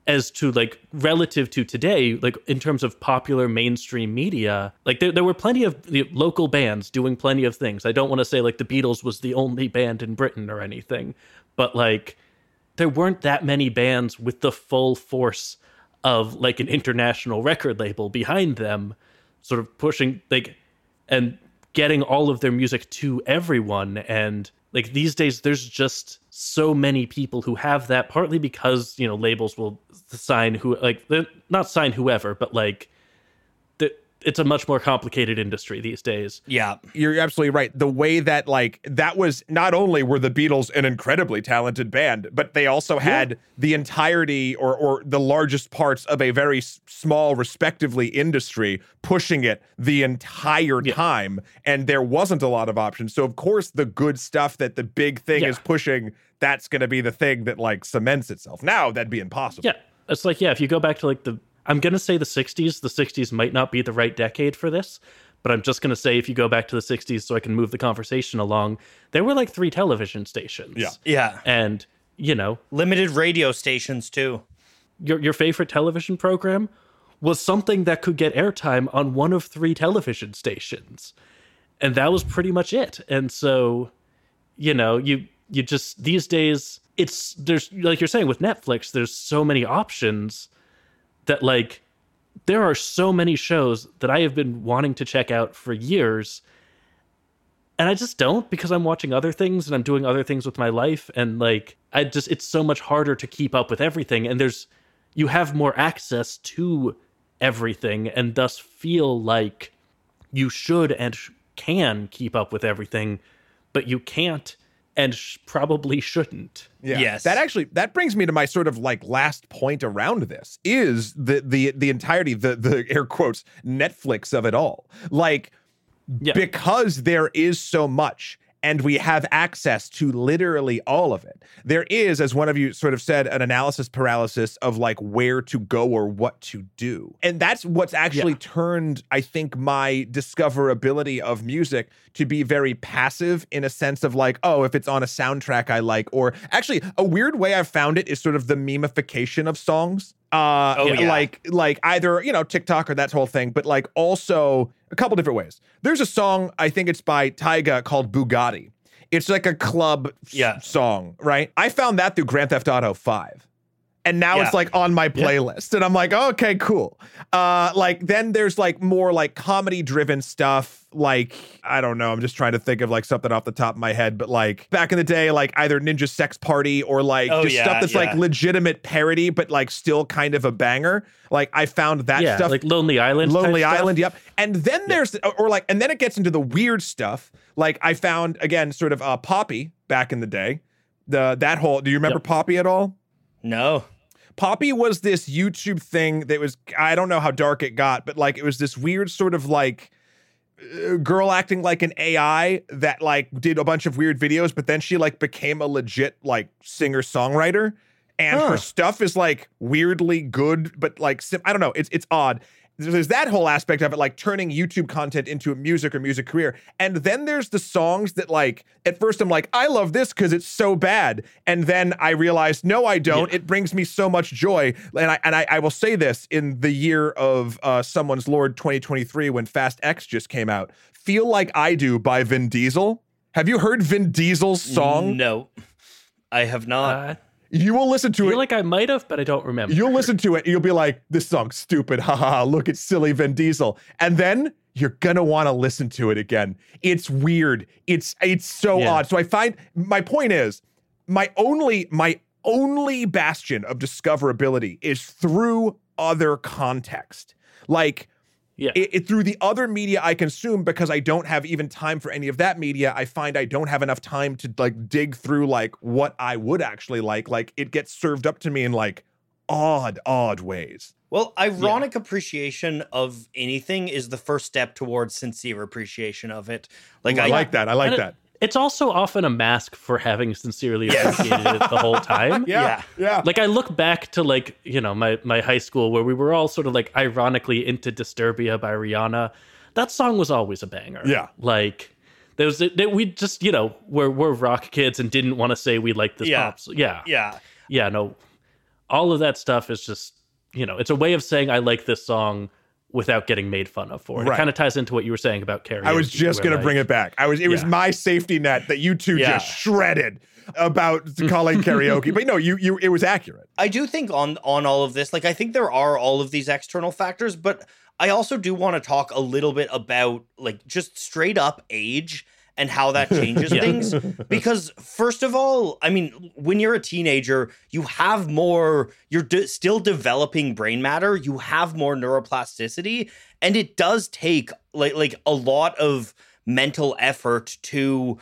as to like relative to today like in terms of popular mainstream media like there, there were plenty of local bands doing plenty of things. I don't want to say like the beatles was the only band in britain or anything but like there weren't that many bands with the full force of like an international record label behind them sort of pushing like and getting all of their music to everyone and like these days there's just so many people who have that partly because you know labels will sign who like not sign whoever but like it's a much more complicated industry these days yeah You're absolutely right. The way that like that was not only were the Beatles an incredibly talented band, but they also had the entirety or or the largest parts of a very s- small, respectively, industry pushing it the entire Yeah. time, and there wasn't a lot of options. So of course, the good stuff that the big thing Yeah. is pushing, that's going to be the thing that like cements itself. Now that'd be impossible. yeah it's like yeah if you go back to like the i'm gonna say the 60s the 60s might not be the right decade for this but i'm just gonna say if you go back to the 60s so i can move the conversation along there were like three television stations Yeah. yeah and you know limited radio stations too your your favorite television program was something that could get airtime on one of three television stations. And that was pretty much it. And so, you know, you you just these days it's there's like you're saying with Netflix, there's so many options that like there are so many shows that I have been wanting to check out for years. And I just don't because I'm watching other things and I'm doing other things with my life. And like, I just, it's so much harder to keep up with everything. And there's, you have more access to everything and thus feel like you should and sh- can keep up with everything, but you can't and sh- probably shouldn't. Yeah. Yes. That actually that brings me to my sort of like last point around this is the the the entirety the the air quotes Netflix of it all. Like Yeah. because there is so much and we have access to literally all of it. There is, as one of you sort of said, an analysis paralysis of like where to go or what to do. And that's what's actually Yeah. turned, I think, my discoverability of music to be very passive in a sense of like, oh, if it's on a soundtrack I like, or actually a weird way I've found it is sort of the memification of songs. Uh Oh, yeah. like like either, you know, TikTok or that whole thing, but like also a couple different ways. There's a song, I think it's by Tyga called Bugatti. It's like a club s- Yeah. song, right? I found that through Grand Theft Auto 5. and now Yeah. it's like on my playlist and i'm like okay cool uh like then there's like more like comedy driven stuff like i don't know i'm just trying to think of like something off the top of my head but like back in the day like either ninja sex party or like Oh, just yeah, stuff that's like legitimate parody but like still kind of a banger like i found that yeah, stuff like Lonely Island. type Lonely stuff. Island, yep. And then there's or like and then it gets into the weird stuff. Like I found again sort of uh Poppy back in the day. The that whole do you remember Yep. Poppy at all? No. Poppy was this YouTube thing that was I don't know how dark it got, but like it was this weird sort of like girl acting like an AI that like did a bunch of weird videos, but then she like became a legit like singer songwriter, and Huh. her stuff is like weirdly good, but like I don't know, it's it's odd. There's that whole aspect of it, like turning YouTube content into a music or music career. And then there's the songs that, like, at first I'm like, I love this because it's so bad. And then I realized, no, I don't. Yeah. It brings me so much joy. And I and I, I will say this in the year of uh, Someone's Lord 2023 when Fast X just came out. Feel Like I Do by Vin Diesel. Have you heard Vin Diesel's song? No. I have not. Uh, You will listen to it. I feel like I might have, but I don't remember. You'll listen to it and you'll be like, this song's stupid. Ha ha ha. Look at silly Vin Diesel. And then you're gonna want to listen to it again. It's weird. It's it's so Yeah. odd. So I find my point is my only my only bastion of discoverability is through other context. Like yeah. it, it- through the other media I consume because I don't have even time for any of that media. I find I don't have enough time to like dig through like what I would actually like. Like it gets served up to me in like odd, odd ways. Well, ironic appreciation of anything is the first step towards sincere appreciation of it. Like Ooh, I, I, like that. I like And it- that. It's also often a mask for having sincerely Yes. appreciated it the whole time. Yeah, yeah. Like I look back to like, you know, my my high school where we were all sort of like ironically into Disturbia by Rihanna. That song was always a banger. Yeah. Like there was that we just, you know, we're we're rock kids and didn't want to say we like this Yeah. pop. So, yeah. yeah. Yeah, no. All of that stuff is just, you know, it's a way of saying I like this song without getting made fun of for it. Right. It kind of ties into what you were saying about karaoke. I was just gonna bring it back. I was. It was my safety net that you two Yeah. just shredded about calling karaoke. But no, you you. It was accurate. I do think on on all of this, like I think there are all of these external factors, but I also do want to talk a little bit about like just straight up age and how that changes Yeah. things. Because first of all, I mean, when you're a teenager, you have more. You're de- still developing brain matter. You have more neuroplasticity, and it does take like like a lot of mental effort to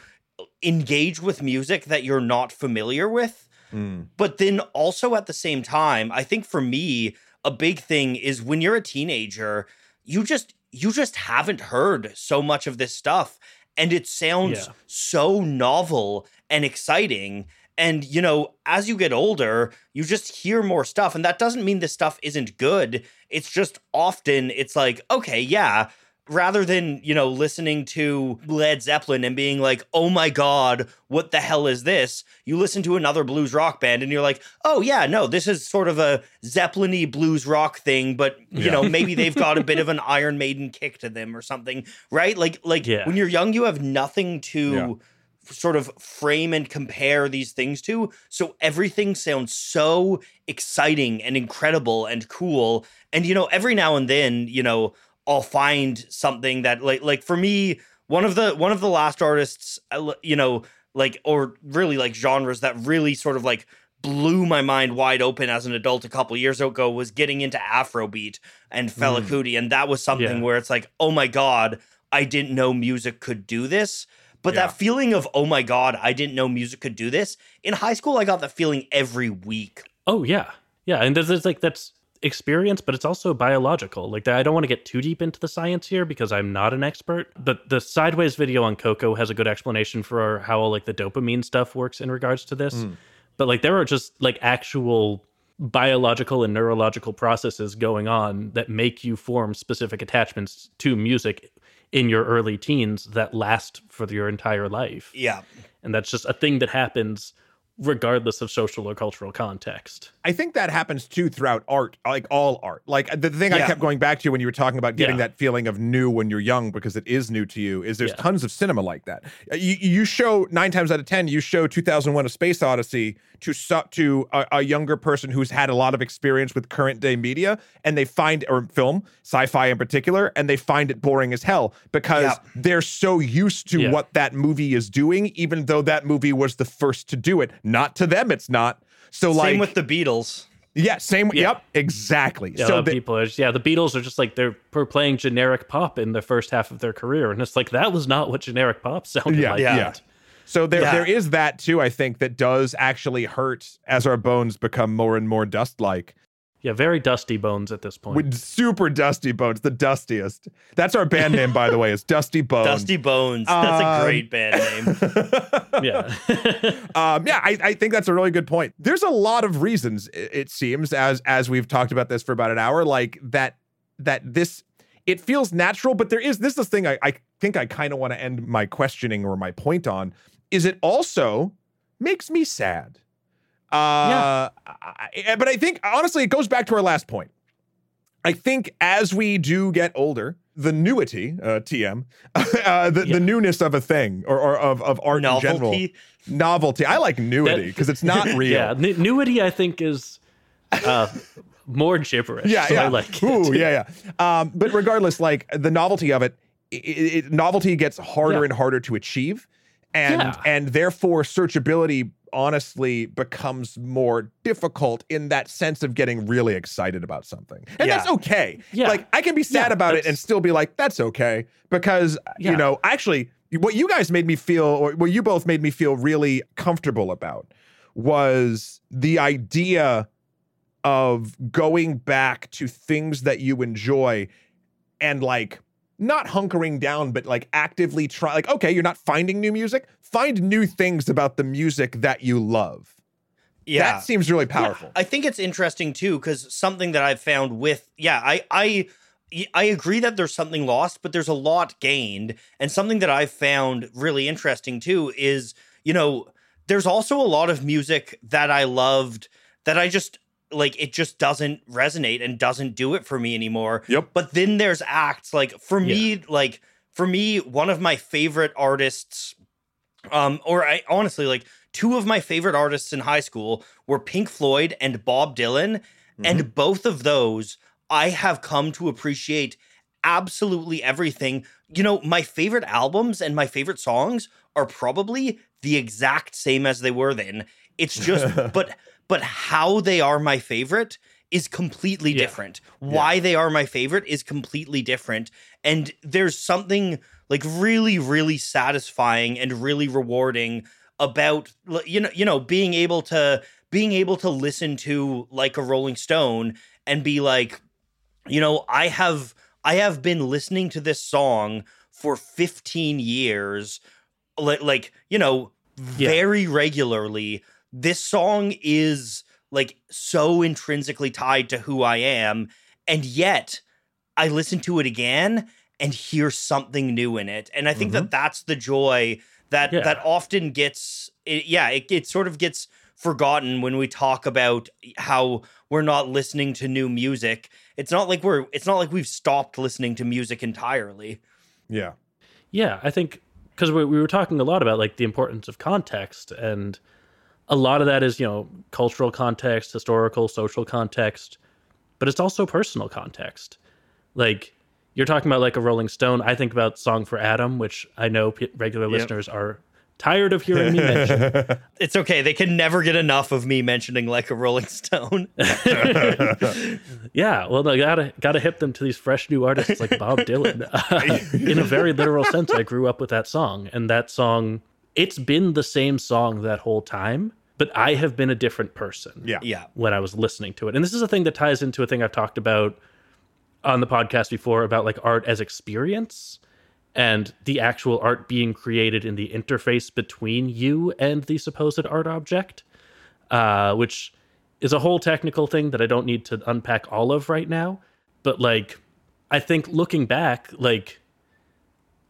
engage with music that you're not familiar with. Hmm. But then also at the same time, I think for me, a big thing is when you're a teenager, you just you just haven't heard so much of this stuff and it sounds Yeah. so novel and exciting. And you know, as you get older, you just hear more stuff and that doesn't mean this stuff isn't good. It's just often it's like, okay, yeah, rather than, you know, listening to Led Zeppelin and being like, oh my God, what the hell is this? You listen to another blues rock band and you're like, oh yeah, no, this is sort of a Zeppelin y blues rock thing, but you Yeah. know, maybe they've got a bit of an Iron Maiden kick to them or something, right? Like, like Yeah. when you're young, you have nothing to Yeah. sort of frame and compare these things to. So everything sounds so exciting and incredible and cool. And you know, every now and then, you know, I'll find something that like like for me, one of the one of the last artists, uh, you know, like or really like genres that really sort of like blew my mind wide open as an adult a couple years ago was getting into Afrobeat and Fela Kuti, and that was something Yeah. where it's like, oh my god, I didn't know music could do this. But Yeah. that feeling of oh my god, I didn't know music could do this. In high school, I got that feeling every week. Oh yeah, yeah, and there's, there's like that's experience, but it's also biological. Like I don't want to get too deep into the science here because I'm not an expert. But the sideways video on Coco has a good explanation for how like the dopamine stuff works in regards to this. Mm. But like there are just like actual biological and neurological processes going on that make you form specific attachments to music in your early teens that last for your entire life Yeah. and that's just a thing that happens regardless of social or cultural context. I think that happens too throughout art, like all art. Like the thing I kept going back to when you were talking about getting Yeah. that feeling of new when you're young because it is new to you is there's Yeah. tons of cinema like that. Uh, You, you show nine times out of ten, you show 2001: A Space Odyssey to su- to a, a younger person who's had a lot of experience with current day media, and they find or film, sci-fi in particular, and they find it boring as hell because Yeah. they're so used to Yeah. what that movie is doing, even though that movie was the first to do it. Not to them, it's not. So like Same with the Beatles. yeah, same. Yeah. Yep, exactly. Yeah, so the- people are just, yeah, the Beatles are just like they're playing generic pop in the first half of their career, and it's like that was not what generic pop sounded yeah, like. yeah, Yeah. So there, Yeah. there is that too. I think that does actually hurt as our bones become more and more dust-like. Yeah, very dusty bones at this point. With super dusty bones, the dustiest. That's our band name, by the way. Is Dusty Bones. Dusty Bones. That's Um, a great band name. yeah. um, yeah, I, I think that's a really good point. There's a lot of reasons it seems as as we've talked about this for about an hour, like that that this it feels natural, but there is this is the thing I, I think I kind of want to end my questioning or my point on is it also makes me sad. Uh, I- but I think honestly, it goes back to our last point. I think as we do get older, the newity, uh, TM, uh, the, Yeah. the newness of a thing or, or of, of art in general, Novelty. novelty. I like newity because it's not real. Yeah, n- newity I think is uh, more gibberish. yeah, so yeah. I like it. Ooh, yeah, yeah. Um, but regardless, like the novelty of it, it, it novelty gets harder Yeah. and harder to achieve, and Yeah. and therefore searchability honestly becomes more difficult in that sense of getting really excited about something, and that's okay. Yeah. Like I can be sad Yeah, about it and still be like, that's okay because you know actually what you guys made me feel, or what you both made me feel really comfortable about was the idea of going back to things that you enjoy and like not hunkering down but like actively try like okay you're not finding new music find new things about the music that you love Yeah. that seems really powerful I think it's interesting too because something that I've found with yeah, I I I agree that there's something lost, but there's a lot gained. And something that I've found really interesting too is, you know, there's also a lot of music that I loved that I just like it just doesn't resonate and doesn't do it for me anymore. Yep. But then there's acts like for me, like for me, one of my favorite artists, um, or I honestly like two of my favorite artists in high school were Pink Floyd and Bob Dylan. And both of those I have come to appreciate absolutely everything. You know, my favorite albums and my favorite songs are probably the exact same as they were then. It's just but but how they are my favorite is completely Yeah. different. Why they are my favorite is completely different. And there's something like really really satisfying and really rewarding about you know you know being able to being able to listen to like a Rolling Stone and be like you know I have I have been listening to this song for 15 years like like you know Yeah. very regularly this song is like so intrinsically tied to who I am and yet I listen to it again and hear something new in it and I think that mm-hmm. that's the joy that Yeah. that often gets it, yeah it, it sort of gets forgotten when we talk about how we're not listening to new music. It's not like we're it's not like we've stopped listening to music entirely. Yeah. Yeah, I think because we, we were talking a lot about like the importance of context, and a lot of that is you know cultural context, historical, social context, but it's also personal context. Like you're talking about like a Rolling Stone. I think about "Song for Adam," which I know p- regular Yep. listeners are tired of hearing me mention. it's okay they can never get enough of me mentioning like a rolling stone Yeah, well, I gotta gotta hip them to these fresh new artists like Bob Dylan. In a very literal sense, I grew up with that song, and that song, it's been the same song that whole time, but I have been a different person. yeah yeah when I was listening to it, and this is a thing that ties into a thing I've talked about on the podcast before about like art as experience and the actual art being created in the interface between you and the supposed art object, uh, which is a whole technical thing that I don't need to unpack all of right now. But like, I think looking back, like,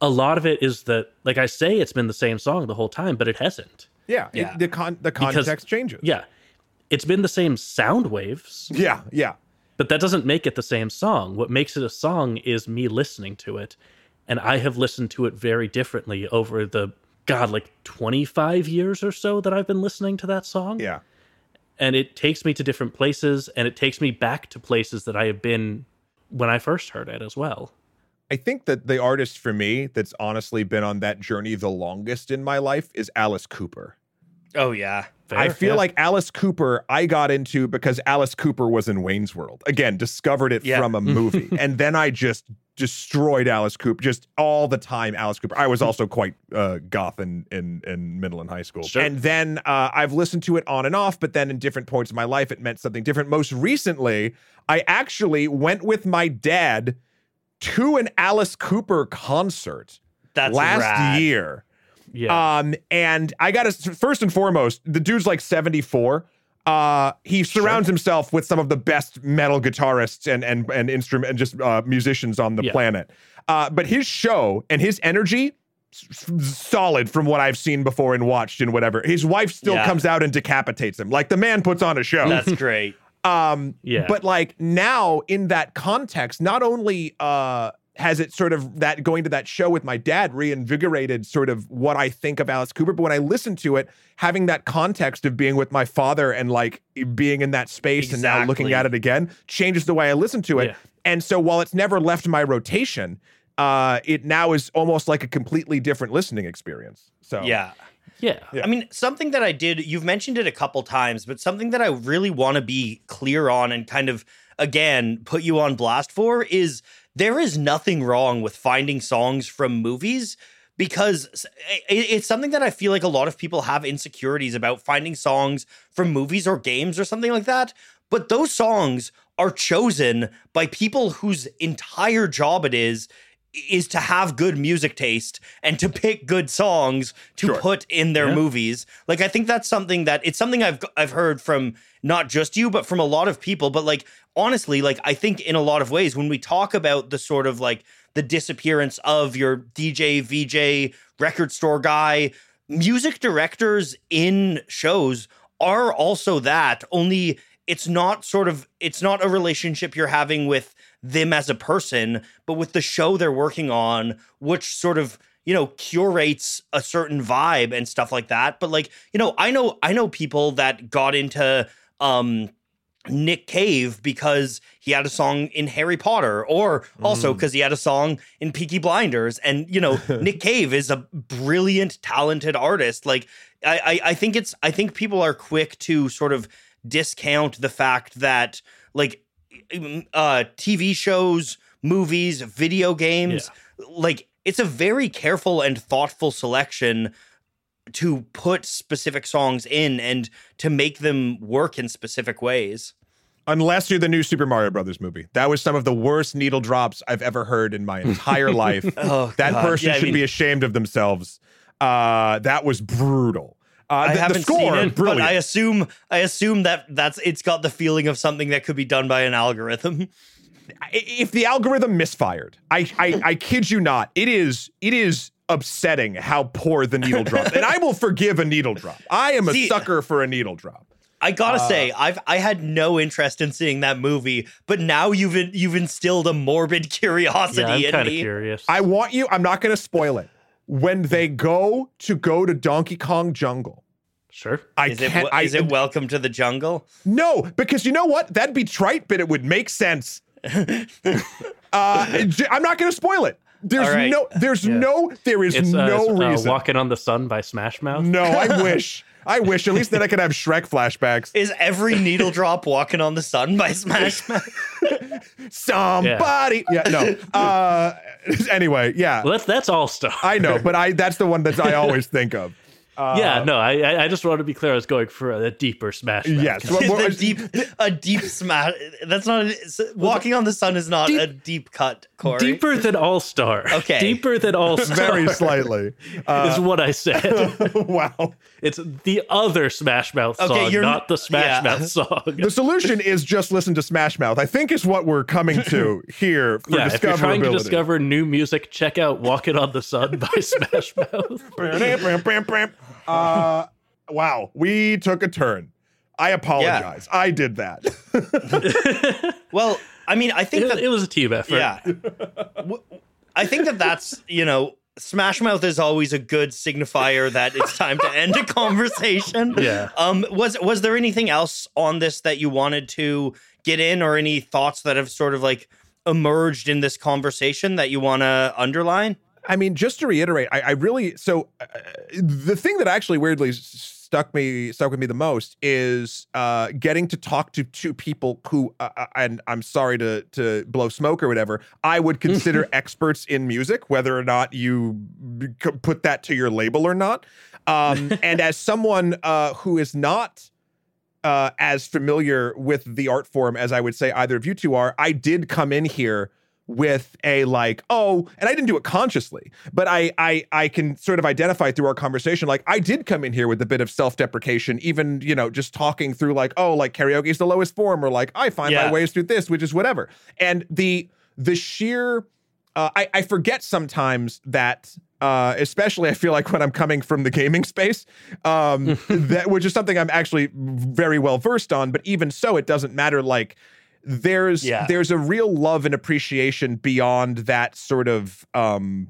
a lot of it is that, like I say, it's been the same song the whole time, but it hasn't. Yeah, it- the con the context changes. Yeah. It's been the same sound waves, yeah, yeah. but that doesn't make it the same song. What makes it a song is me listening to it. And I have listened to it very differently over the, God, like 25 years or so that I've been listening to that song. Yeah. And it takes me to different places and it takes me back to places that I have been when I first heard it as well. I think that the artist for me that's honestly been on that journey the longest in my life is Alice Cooper. Oh yeah. I feel yeah. like Alice Cooper, I got into because Alice Cooper was in Wayne's World. Again, discovered it Yeah. from a movie. and then I just destroyed Alice Cooper just all the time. Alice Cooper. I was also quite uh, goth in, in, in middle and high school. Sure. And then uh, I've listened to it on and off, but then in different points of my life, it meant something different. Most recently, I actually went with my dad to an Alice Cooper concert That's last rad. year. yeah. Um, and I got to first and foremost, the dude's like 74. Uh, he surrounds himself with some of the best metal guitarists and and and instrument and just uh, musicians on the Yeah. planet. Uh, but his show and his energy, s- s- solid from what I've seen before and watched and whatever. His wife still Yeah. comes out and decapitates him. Like the man puts on a show. That's great. Um, Yeah. But like now in that context, not only uh has it sort of that going to that show with my dad reinvigorated sort of what I think of Alice Cooper, but when I listen to it, having that context of being with my father and like being in that space and now looking at it again changes the way I listen to it. Yeah. And so while it's never left my rotation, uh, it now is almost like a completely different listening experience. So Yeah. Yeah. Yeah. I mean, something that I did, you've mentioned it a couple times, but something that I really want to be clear on and kind of, again, put you on blast for is there is nothing wrong with finding songs from movies because it's something that I feel like a lot of people have insecurities about finding songs from movies or games or something like that. But those songs are chosen by people whose entire job it is is to have good music taste and to pick good songs to Sure. put in their Yeah. movies. Like I think that's something that it's something I've I've heard from not just you but from a lot of people but like honestly like I think in a lot of ways when we talk about the sort of like the disappearance of your DJ VJ record store guy music directors in shows are also that only it's not sort of it's not a relationship you're having with them as a person but with the show they're working on which sort of you know curates a certain vibe and stuff like that but like you know i know i know people that got into um Nick Cave because he had a song in Harry Potter, or also because he had a song in Peaky Blinders. And you know, Nick Cave is a brilliant, talented artist. Like I, I, I think it's I think people are quick to sort of discount the fact that like uh TV shows, movies, video games, like it's a very careful and thoughtful selection to put specific songs in and to make them work in specific ways. Unless you're the new Super Mario Brothers movie. That was some of the worst needle drops I've ever heard in my entire life. Oh, that God. person Yeah, I should mean, be ashamed of themselves. Uh, that was brutal. Uh, I the, the haven't score, seen it, brilliant. but I assume I assume that that's it's got the feeling of something that could be done by an algorithm. If the algorithm misfired, I, I I kid you not, it is it is upsetting how poor the needle drop. and I will forgive a needle drop. I am a See- sucker for a needle drop. I gotta Uh, say, I've I had no interest in seeing that movie, but now you've you've instilled a morbid curiosity Yeah, I'm in kind of me. curious. I want you. I'm not going to spoil it. When they go to go to Donkey Kong Jungle, sure. I Is it can't. I, is it Welcome to the Jungle? No, because you know what? That'd be trite, but it would make sense. uh, j- I'm not going to spoil it. There's All right. no. There's Yeah. no. There is It's uh, no uh, reason. Walking on the Sun by Smash Mouth. no, I wish. I wish. At least then I could have Shrek flashbacks. Is every needle drop walking on the sun by Smash Mouth? Somebody. Yeah. no. Uh, anyway, yeah. Well, that's that's all stuff. I know, but I. That's the one that I always think of. yeah, no, I I- I just wanted to be clear. I was going for a deeper Smash. Mouth. Yes. Well, Is well, the deep a deep smash? That's not a, walking on the sun is not Deep- a deep cut. Cory. deeper than All Star. Okay. deeper than All Star. very slightly. Uh, is what I said. wow. It's the other Smash Mouth Okay, song, you're- not the Smash yeah. Mouth song. The solution is just listen to Smash Mouth. I think is what we're coming to here for yeah, if you're trying to discover new music, check out "Walking on the Sun" by Smash Mouth. uh, wow, we took a turn. I apologize. I did that. Well, I mean, I think It, that it was a team effort. yeah, W- I think that that's you know, Smash Mouth is always a good signifier that it's time to end a conversation. Yeah. Um, was was there anything else on this that you wanted to get in, or any thoughts that have sort of like emerged in this conversation that you want to underline? I mean, just to reiterate, I, I really so uh, the thing that actually weirdly s- stuck me stuck with me the most is uh, getting to talk to two people who, uh, uh, and I'm sorry to to blow smoke or whatever, I would consider experts in music, whether or not you put that to your label or not. Um, and as someone uh, who is not uh, as familiar with the art form as I would say either of you two are, I did come in here with a like, oh, and I didn't do it consciously, but I I I can sort of identify through our conversation, like I did come in here with a bit of self-deprecation, even you know, just talking through like, oh, like karaoke is the lowest form, or like I find my Yeah. ways through this, which is whatever. And the the sheer uh, I, I forget sometimes that uh, especially I feel like when I'm coming from the gaming space, um, that which is something I'm actually very well versed on. But even so, it doesn't matter. Like there's Yeah. there's a real love and appreciation beyond that sort of um,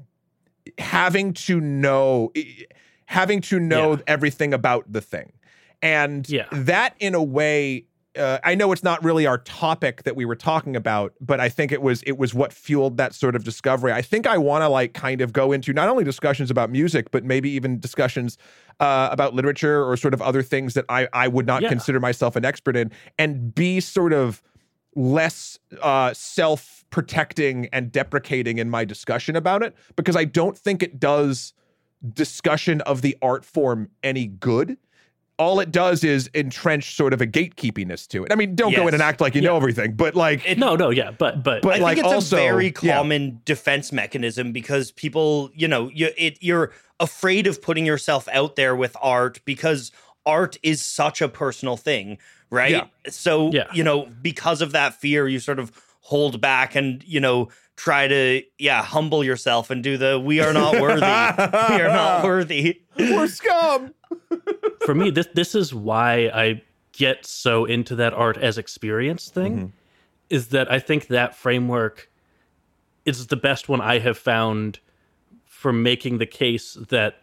having to know having to know Yeah. everything about the thing, and Yeah. that in a way uh, I know it's not really our topic that we were talking about, but I think it was it was what fueled that sort of discovery. I think I want to like kind of go into not only discussions about music, but maybe even discussions uh, about literature or sort of other things that I I would not Yeah. consider myself an expert in, and be sort of less uh, self protecting and deprecating in my discussion about it because I don't think it does discussion of the art form any good all it does is entrench sort of a gatekeepiness to it. I mean, don't go in and act like you know everything, but like, It- No, no, yeah, but but, But, I like, think it's also- a very yeah. common defense mechanism because people, you know, you it you're afraid of putting yourself out there with art because art is such a personal thing, right? Yeah. So, Yeah. you know, because of that fear, you sort of hold back and, you know, try to yeah, humble yourself and do the we are not worthy. we are not worthy. we're scum. for me, this this is why I get so into that art as experience thing. Mm-hmm. Is that I think that framework is the best one I have found for making the case that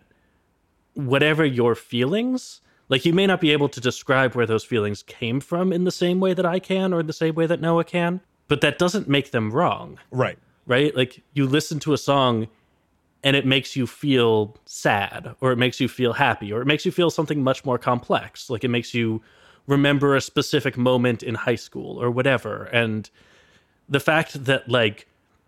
whatever your feelings, like you may not be able to describe where those feelings came from in the same way that I can or the same way that Noah can, but that doesn't make them wrong Right. right? Like you listen to a song and it makes you feel sad or it makes you feel happy or it makes you feel something much more complex. Like it makes you remember a specific moment in high school or whatever. And the fact that like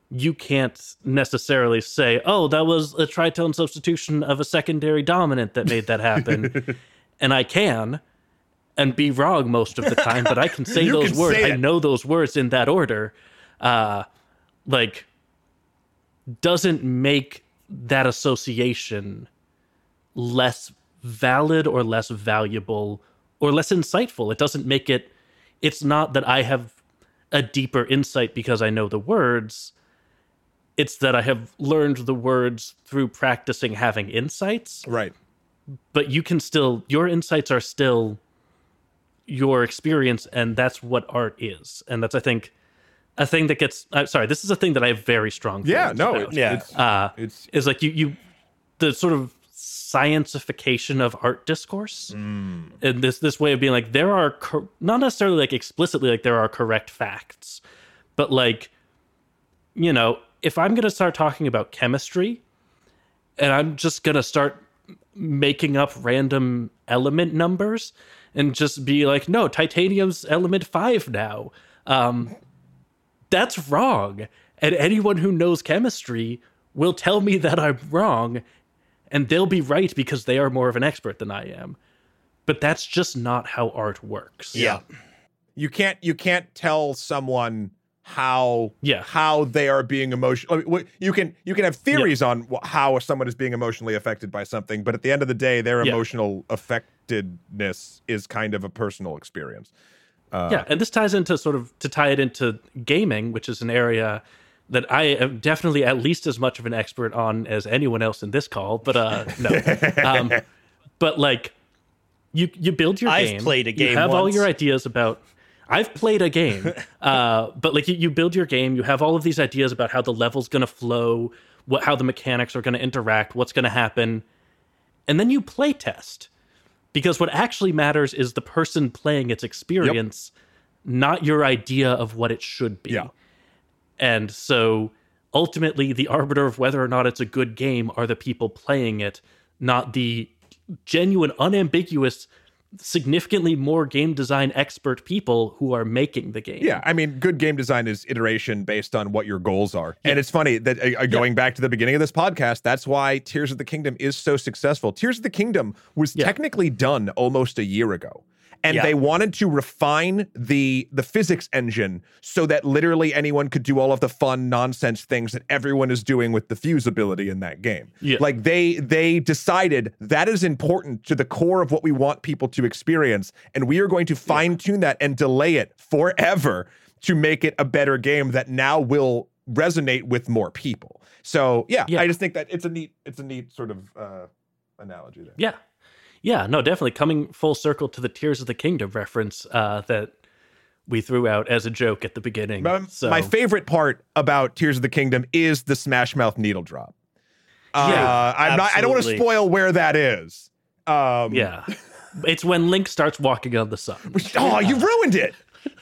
you can't necessarily say, "Oh, that was a tritone substitution of a secondary dominant that made that happen." and I can and be wrong most of the time, but I can say those can words. say I know those words in that order. Uh like doesn't make that association less valid or less valuable or less insightful. It doesn't make it it's not that I have a deeper insight because I know the words. It's that I have learned the words through practicing having insights, Right. But you can still your insights are still your experience and that's what art is. And that's I think a thing that gets uh, sorry, this is a thing that I have very strong Yeah. feelings No. about It's, Yeah. It's, uh, it's is like you you the sort of scientification of art discourse Mm. and this this way of being like there are cor- not necessarily like explicitly like there are correct facts but like you know if i'm going to start talking about chemistry and i'm just going to start making up random element numbers and just be like no titanium's element 5 now. Um that's wrong. And anyone who knows chemistry will tell me that i'm wrong and they'll be right because they are more of an expert than i am. But that's just not how art works. Yeah. you can't you can't tell someone how Yeah. how they are being emotional. I mean, you can you can have theories on wh- how someone is being emotionally affected by something, but at the end of the day, their Yeah. emotional affectedness is kind of a personal experience. yeah and this ties into sort of to tie it into gaming which is an area that i am definitely at least as much of an expert on as anyone else in this call but uh no um but like you you build your I've game. played a game You have all your ideas about. I've played a game, uh, but like you, you build your game, you have all of these ideas about how the level's going to flow, what how the mechanics are going to interact, what's going to happen, and then you play test because what actually matters is the person playing its experience, not your idea of what it should be. Yeah. And so ultimately, the arbiter of whether or not it's a good game are the people playing it, not the genuine, unambiguous, significantly more game design expert people who are making the game. Yeah, I mean, good game design is iteration based on what your goals are. And it's funny that uh, uh, going back to the beginning of this podcast, that's why Tears of the Kingdom is so successful. Tears of the Kingdom was Yeah. technically done almost a year ago. And Yeah. they wanted to refine the the physics engine so that literally anyone could do all of the fun nonsense things that everyone is doing with the fuse ability in that game. Yeah. Like they they decided that is important to the core of what we want people to experience and we are going to fine tune that and delay it forever to make it a better game that now will resonate with more people. So, yeah, Yeah. I just think that it's a neat it's a neat sort of uh analogy there. Yeah. Yeah, no, definitely coming full circle to the Tears of the Kingdom reference uh, that we threw out as a joke at the beginning. My, so, my favorite part about Tears of the Kingdom is the Smash Mouth needle drop. Uh, Yeah, I'm not I don't want to spoil where that is. Um yeah. It's when Link starts walking on the sun. Oh, you ruined it.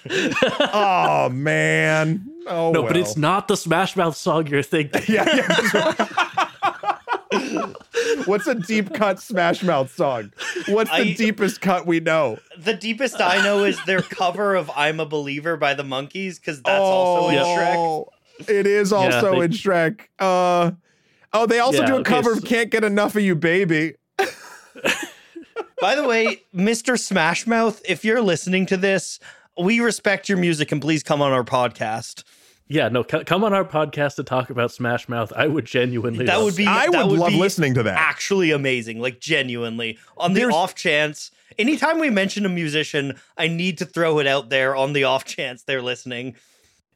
oh man. Oh No, but it's not the Smash Mouth song you're thinking. Yeah, yeah. What's a deep cut Smash Mouth song? What's the I- deepest cut we know? The deepest I know is their cover of "I'm a Believer" by the Monkees, because that's also in Shrek. Oh, It is also they- in Shrek. Uh, oh, they also Yeah, do a okay, cover of "Can't Get Enough of You, Baby." By the way, Mr. Smash Mouth, if you're listening to this, we respect your music and please come on our podcast. Yeah, no, c- come on our podcast to talk about Smash Mouth. I would genuinely. That love would be I that would love be listening to that. Actually amazing, like genuinely. On the There's- off chance, anytime we mention a musician, I need to throw it out there on the off chance they're listening.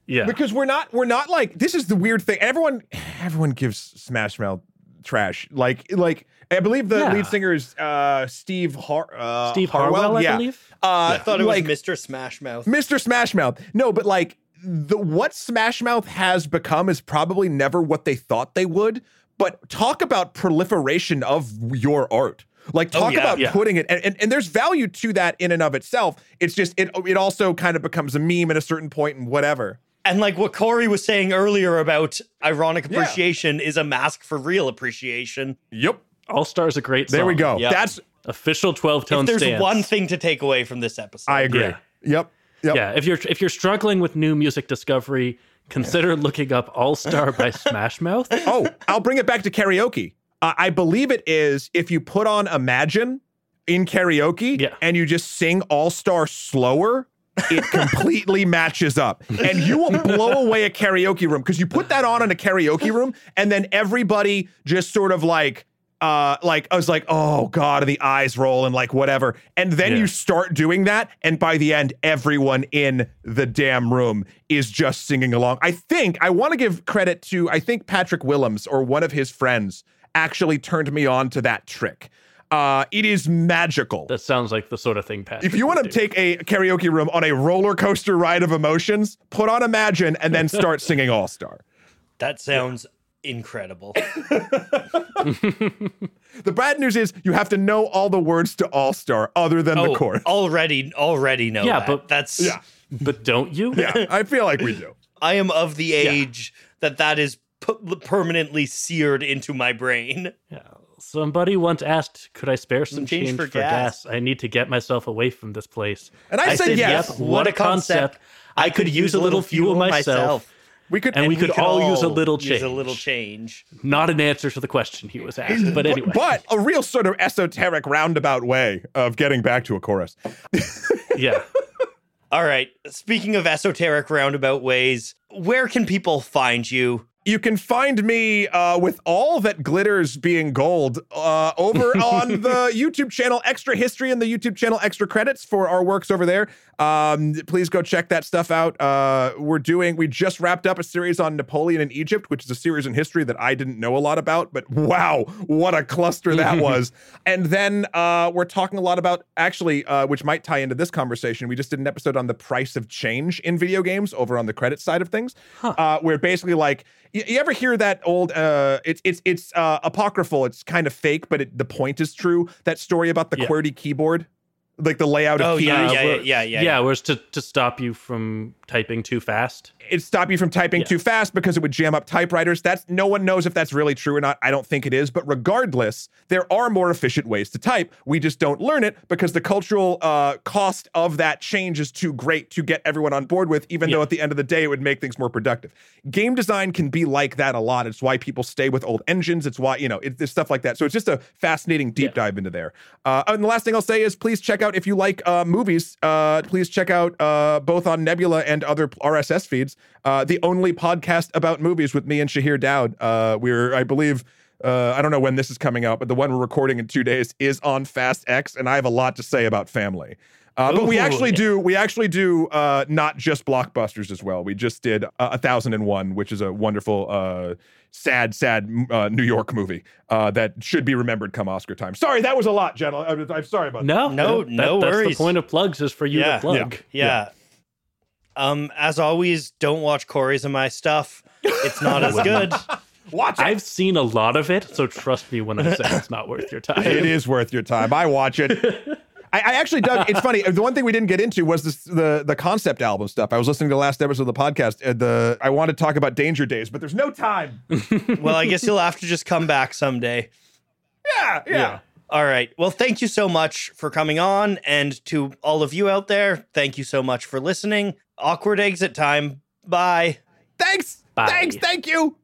Yeah, because we're not we're not like this is the weird thing. Everyone everyone gives Smash Mouth trash. Like like I believe the Yeah. lead singer is uh Steve Har uh, Steve Harwell, I yeah. believe. Uh, I thought it like, was Mr. Smash Mouth. Mr. Smash Mouth. No, but like the what Smash Mouth has become is probably never what they thought they would. But talk about proliferation of your art. Like oh, talk yeah, about yeah. putting it and, and, and there's value to that in and of itself. It's just it it also kind of becomes a meme at a certain point and whatever. And like what Cory was saying earlier about ironic appreciation is a mask for real appreciation. Yep. All Star's a great song. There we go. Yeah. That's Official 12tone If there's stance. one thing to take away from this episode, I agree. Yeah. Yep. Yep. Yeah, if you're if you're struggling with new music discovery, consider looking up All Star by Smash Mouth. Oh, I'll bring it back to karaoke. Uh, I believe it is if you put on Imagine in karaoke Yeah. and you just sing All Star slower, it completely matches up. And you will blow away a karaoke room because you put that on in a karaoke room and then everybody just sort of like, uh, like I was like, oh god, the eyes roll and like whatever, and then Yeah. you start doing that, and by the end, everyone in the damn room is just singing along. I think I want to give credit to I think Patrick Willems or one of his friends actually turned me on to that trick. Uh, it is magical. That sounds like the sort of thing Pat. If you want to do. take a karaoke room on a roller coaster ride of emotions, put on Imagine and then start singing All Star. that sounds incredible. The bad news is you have to know all the words to All Star other than the oh, chorus. already, already know Yeah, that. but- that's Yeah. but don't you? Yeah, I feel like we do. I am of the age that that is p- permanently seared into my brain. Yeah. Somebody once asked, "Could I spare some Change change, for for, gas. gas. I need to get myself away from this place." And I, said, yes. "Yep, what a concept! I could use a little fuel myself." We could And we could all use a little Use a change. little change. Not an answer to the question he was asked, but anyway. but a real sort of esoteric roundabout way of getting back to a chorus. yeah. All right. Speaking of esoteric roundabout ways, where can people find you? You can find me uh, with all that glitters being gold uh, over on the YouTube channel Extra History and the YouTube channel Extra Credits for our works over there. Um, please go check that stuff out. Uh, we're doing, we just wrapped up a series on Napoleon in Egypt, which is a series in history that I didn't know a lot about, but wow, what a cluster that was. And then uh, we're talking a lot about, actually, uh, which might tie into this conversation. We just did an episode on the price of change in video games over on the credit side of things, uh, where basically, like, you, you ever hear that old? Uh, it's it's it's uh, apocryphal. It's kind of fake, but it, the point is true. That story about the Yeah. QWERTY keyboard, like the layout of Oh keys. yeah, yeah, yeah, where- yeah, yeah. yeah, whereas to to stop you from typing too fast. It stopped you from typing Yeah. too fast because it would jam up typewriters. That's no one knows if that's really true or not. I don't think it is, but regardless, there are more efficient ways to type. We just don't learn it because the cultural uh, cost of that change is too great to get everyone on board with. Even though at the end of the day, it would make things more productive. Game design can be like that a lot. It's why people stay with old engines. It's why you know it, there's stuff like that. So it's just a fascinating deep Yeah. dive into there. Uh, and the last thing I'll say is please check out if you like uh, movies. Uh, please check out uh, both on Nebula and other RSS feeds. Uh, the only podcast about movies with me and Shahir Daud. Uh, we're I believe. Uh, I don't know when this is coming out, but the one we're recording in two days is on Fast X, and I have a lot to say about family. Uh, but we Ooh. actually do we actually do uh, not just blockbusters as well. We just did uh, a thousand and one, which is a wonderful, uh, sad, sad uh, New York movie uh, that should be remembered come Oscar time. Sorry, that was a lot, gentlemen. I'm, I'm sorry about that. No, No- that- no That's worries. the point of plugs is for you Yeah. to plug. Yeah. Um, as always, don't watch Cory's and my stuff. It's not as good. Watch it. I've seen a lot of it, so trust me when I say it's not worth your time. it is worth your time. I watch it. I, I actually dug. It's funny. The one thing we didn't get into was this, the the concept album stuff. I was listening to the last episode of the podcast. And the I wanted to talk about Danger Days, but there's no time. well, I guess you'll have to just come back someday. Yeah, yeah. Yeah. All right. Well, thank you so much for coming on. And to all of you out there, thank you so much for listening. Awkward exit time. Bye. Thanks. Bye. Thanks. Thank you.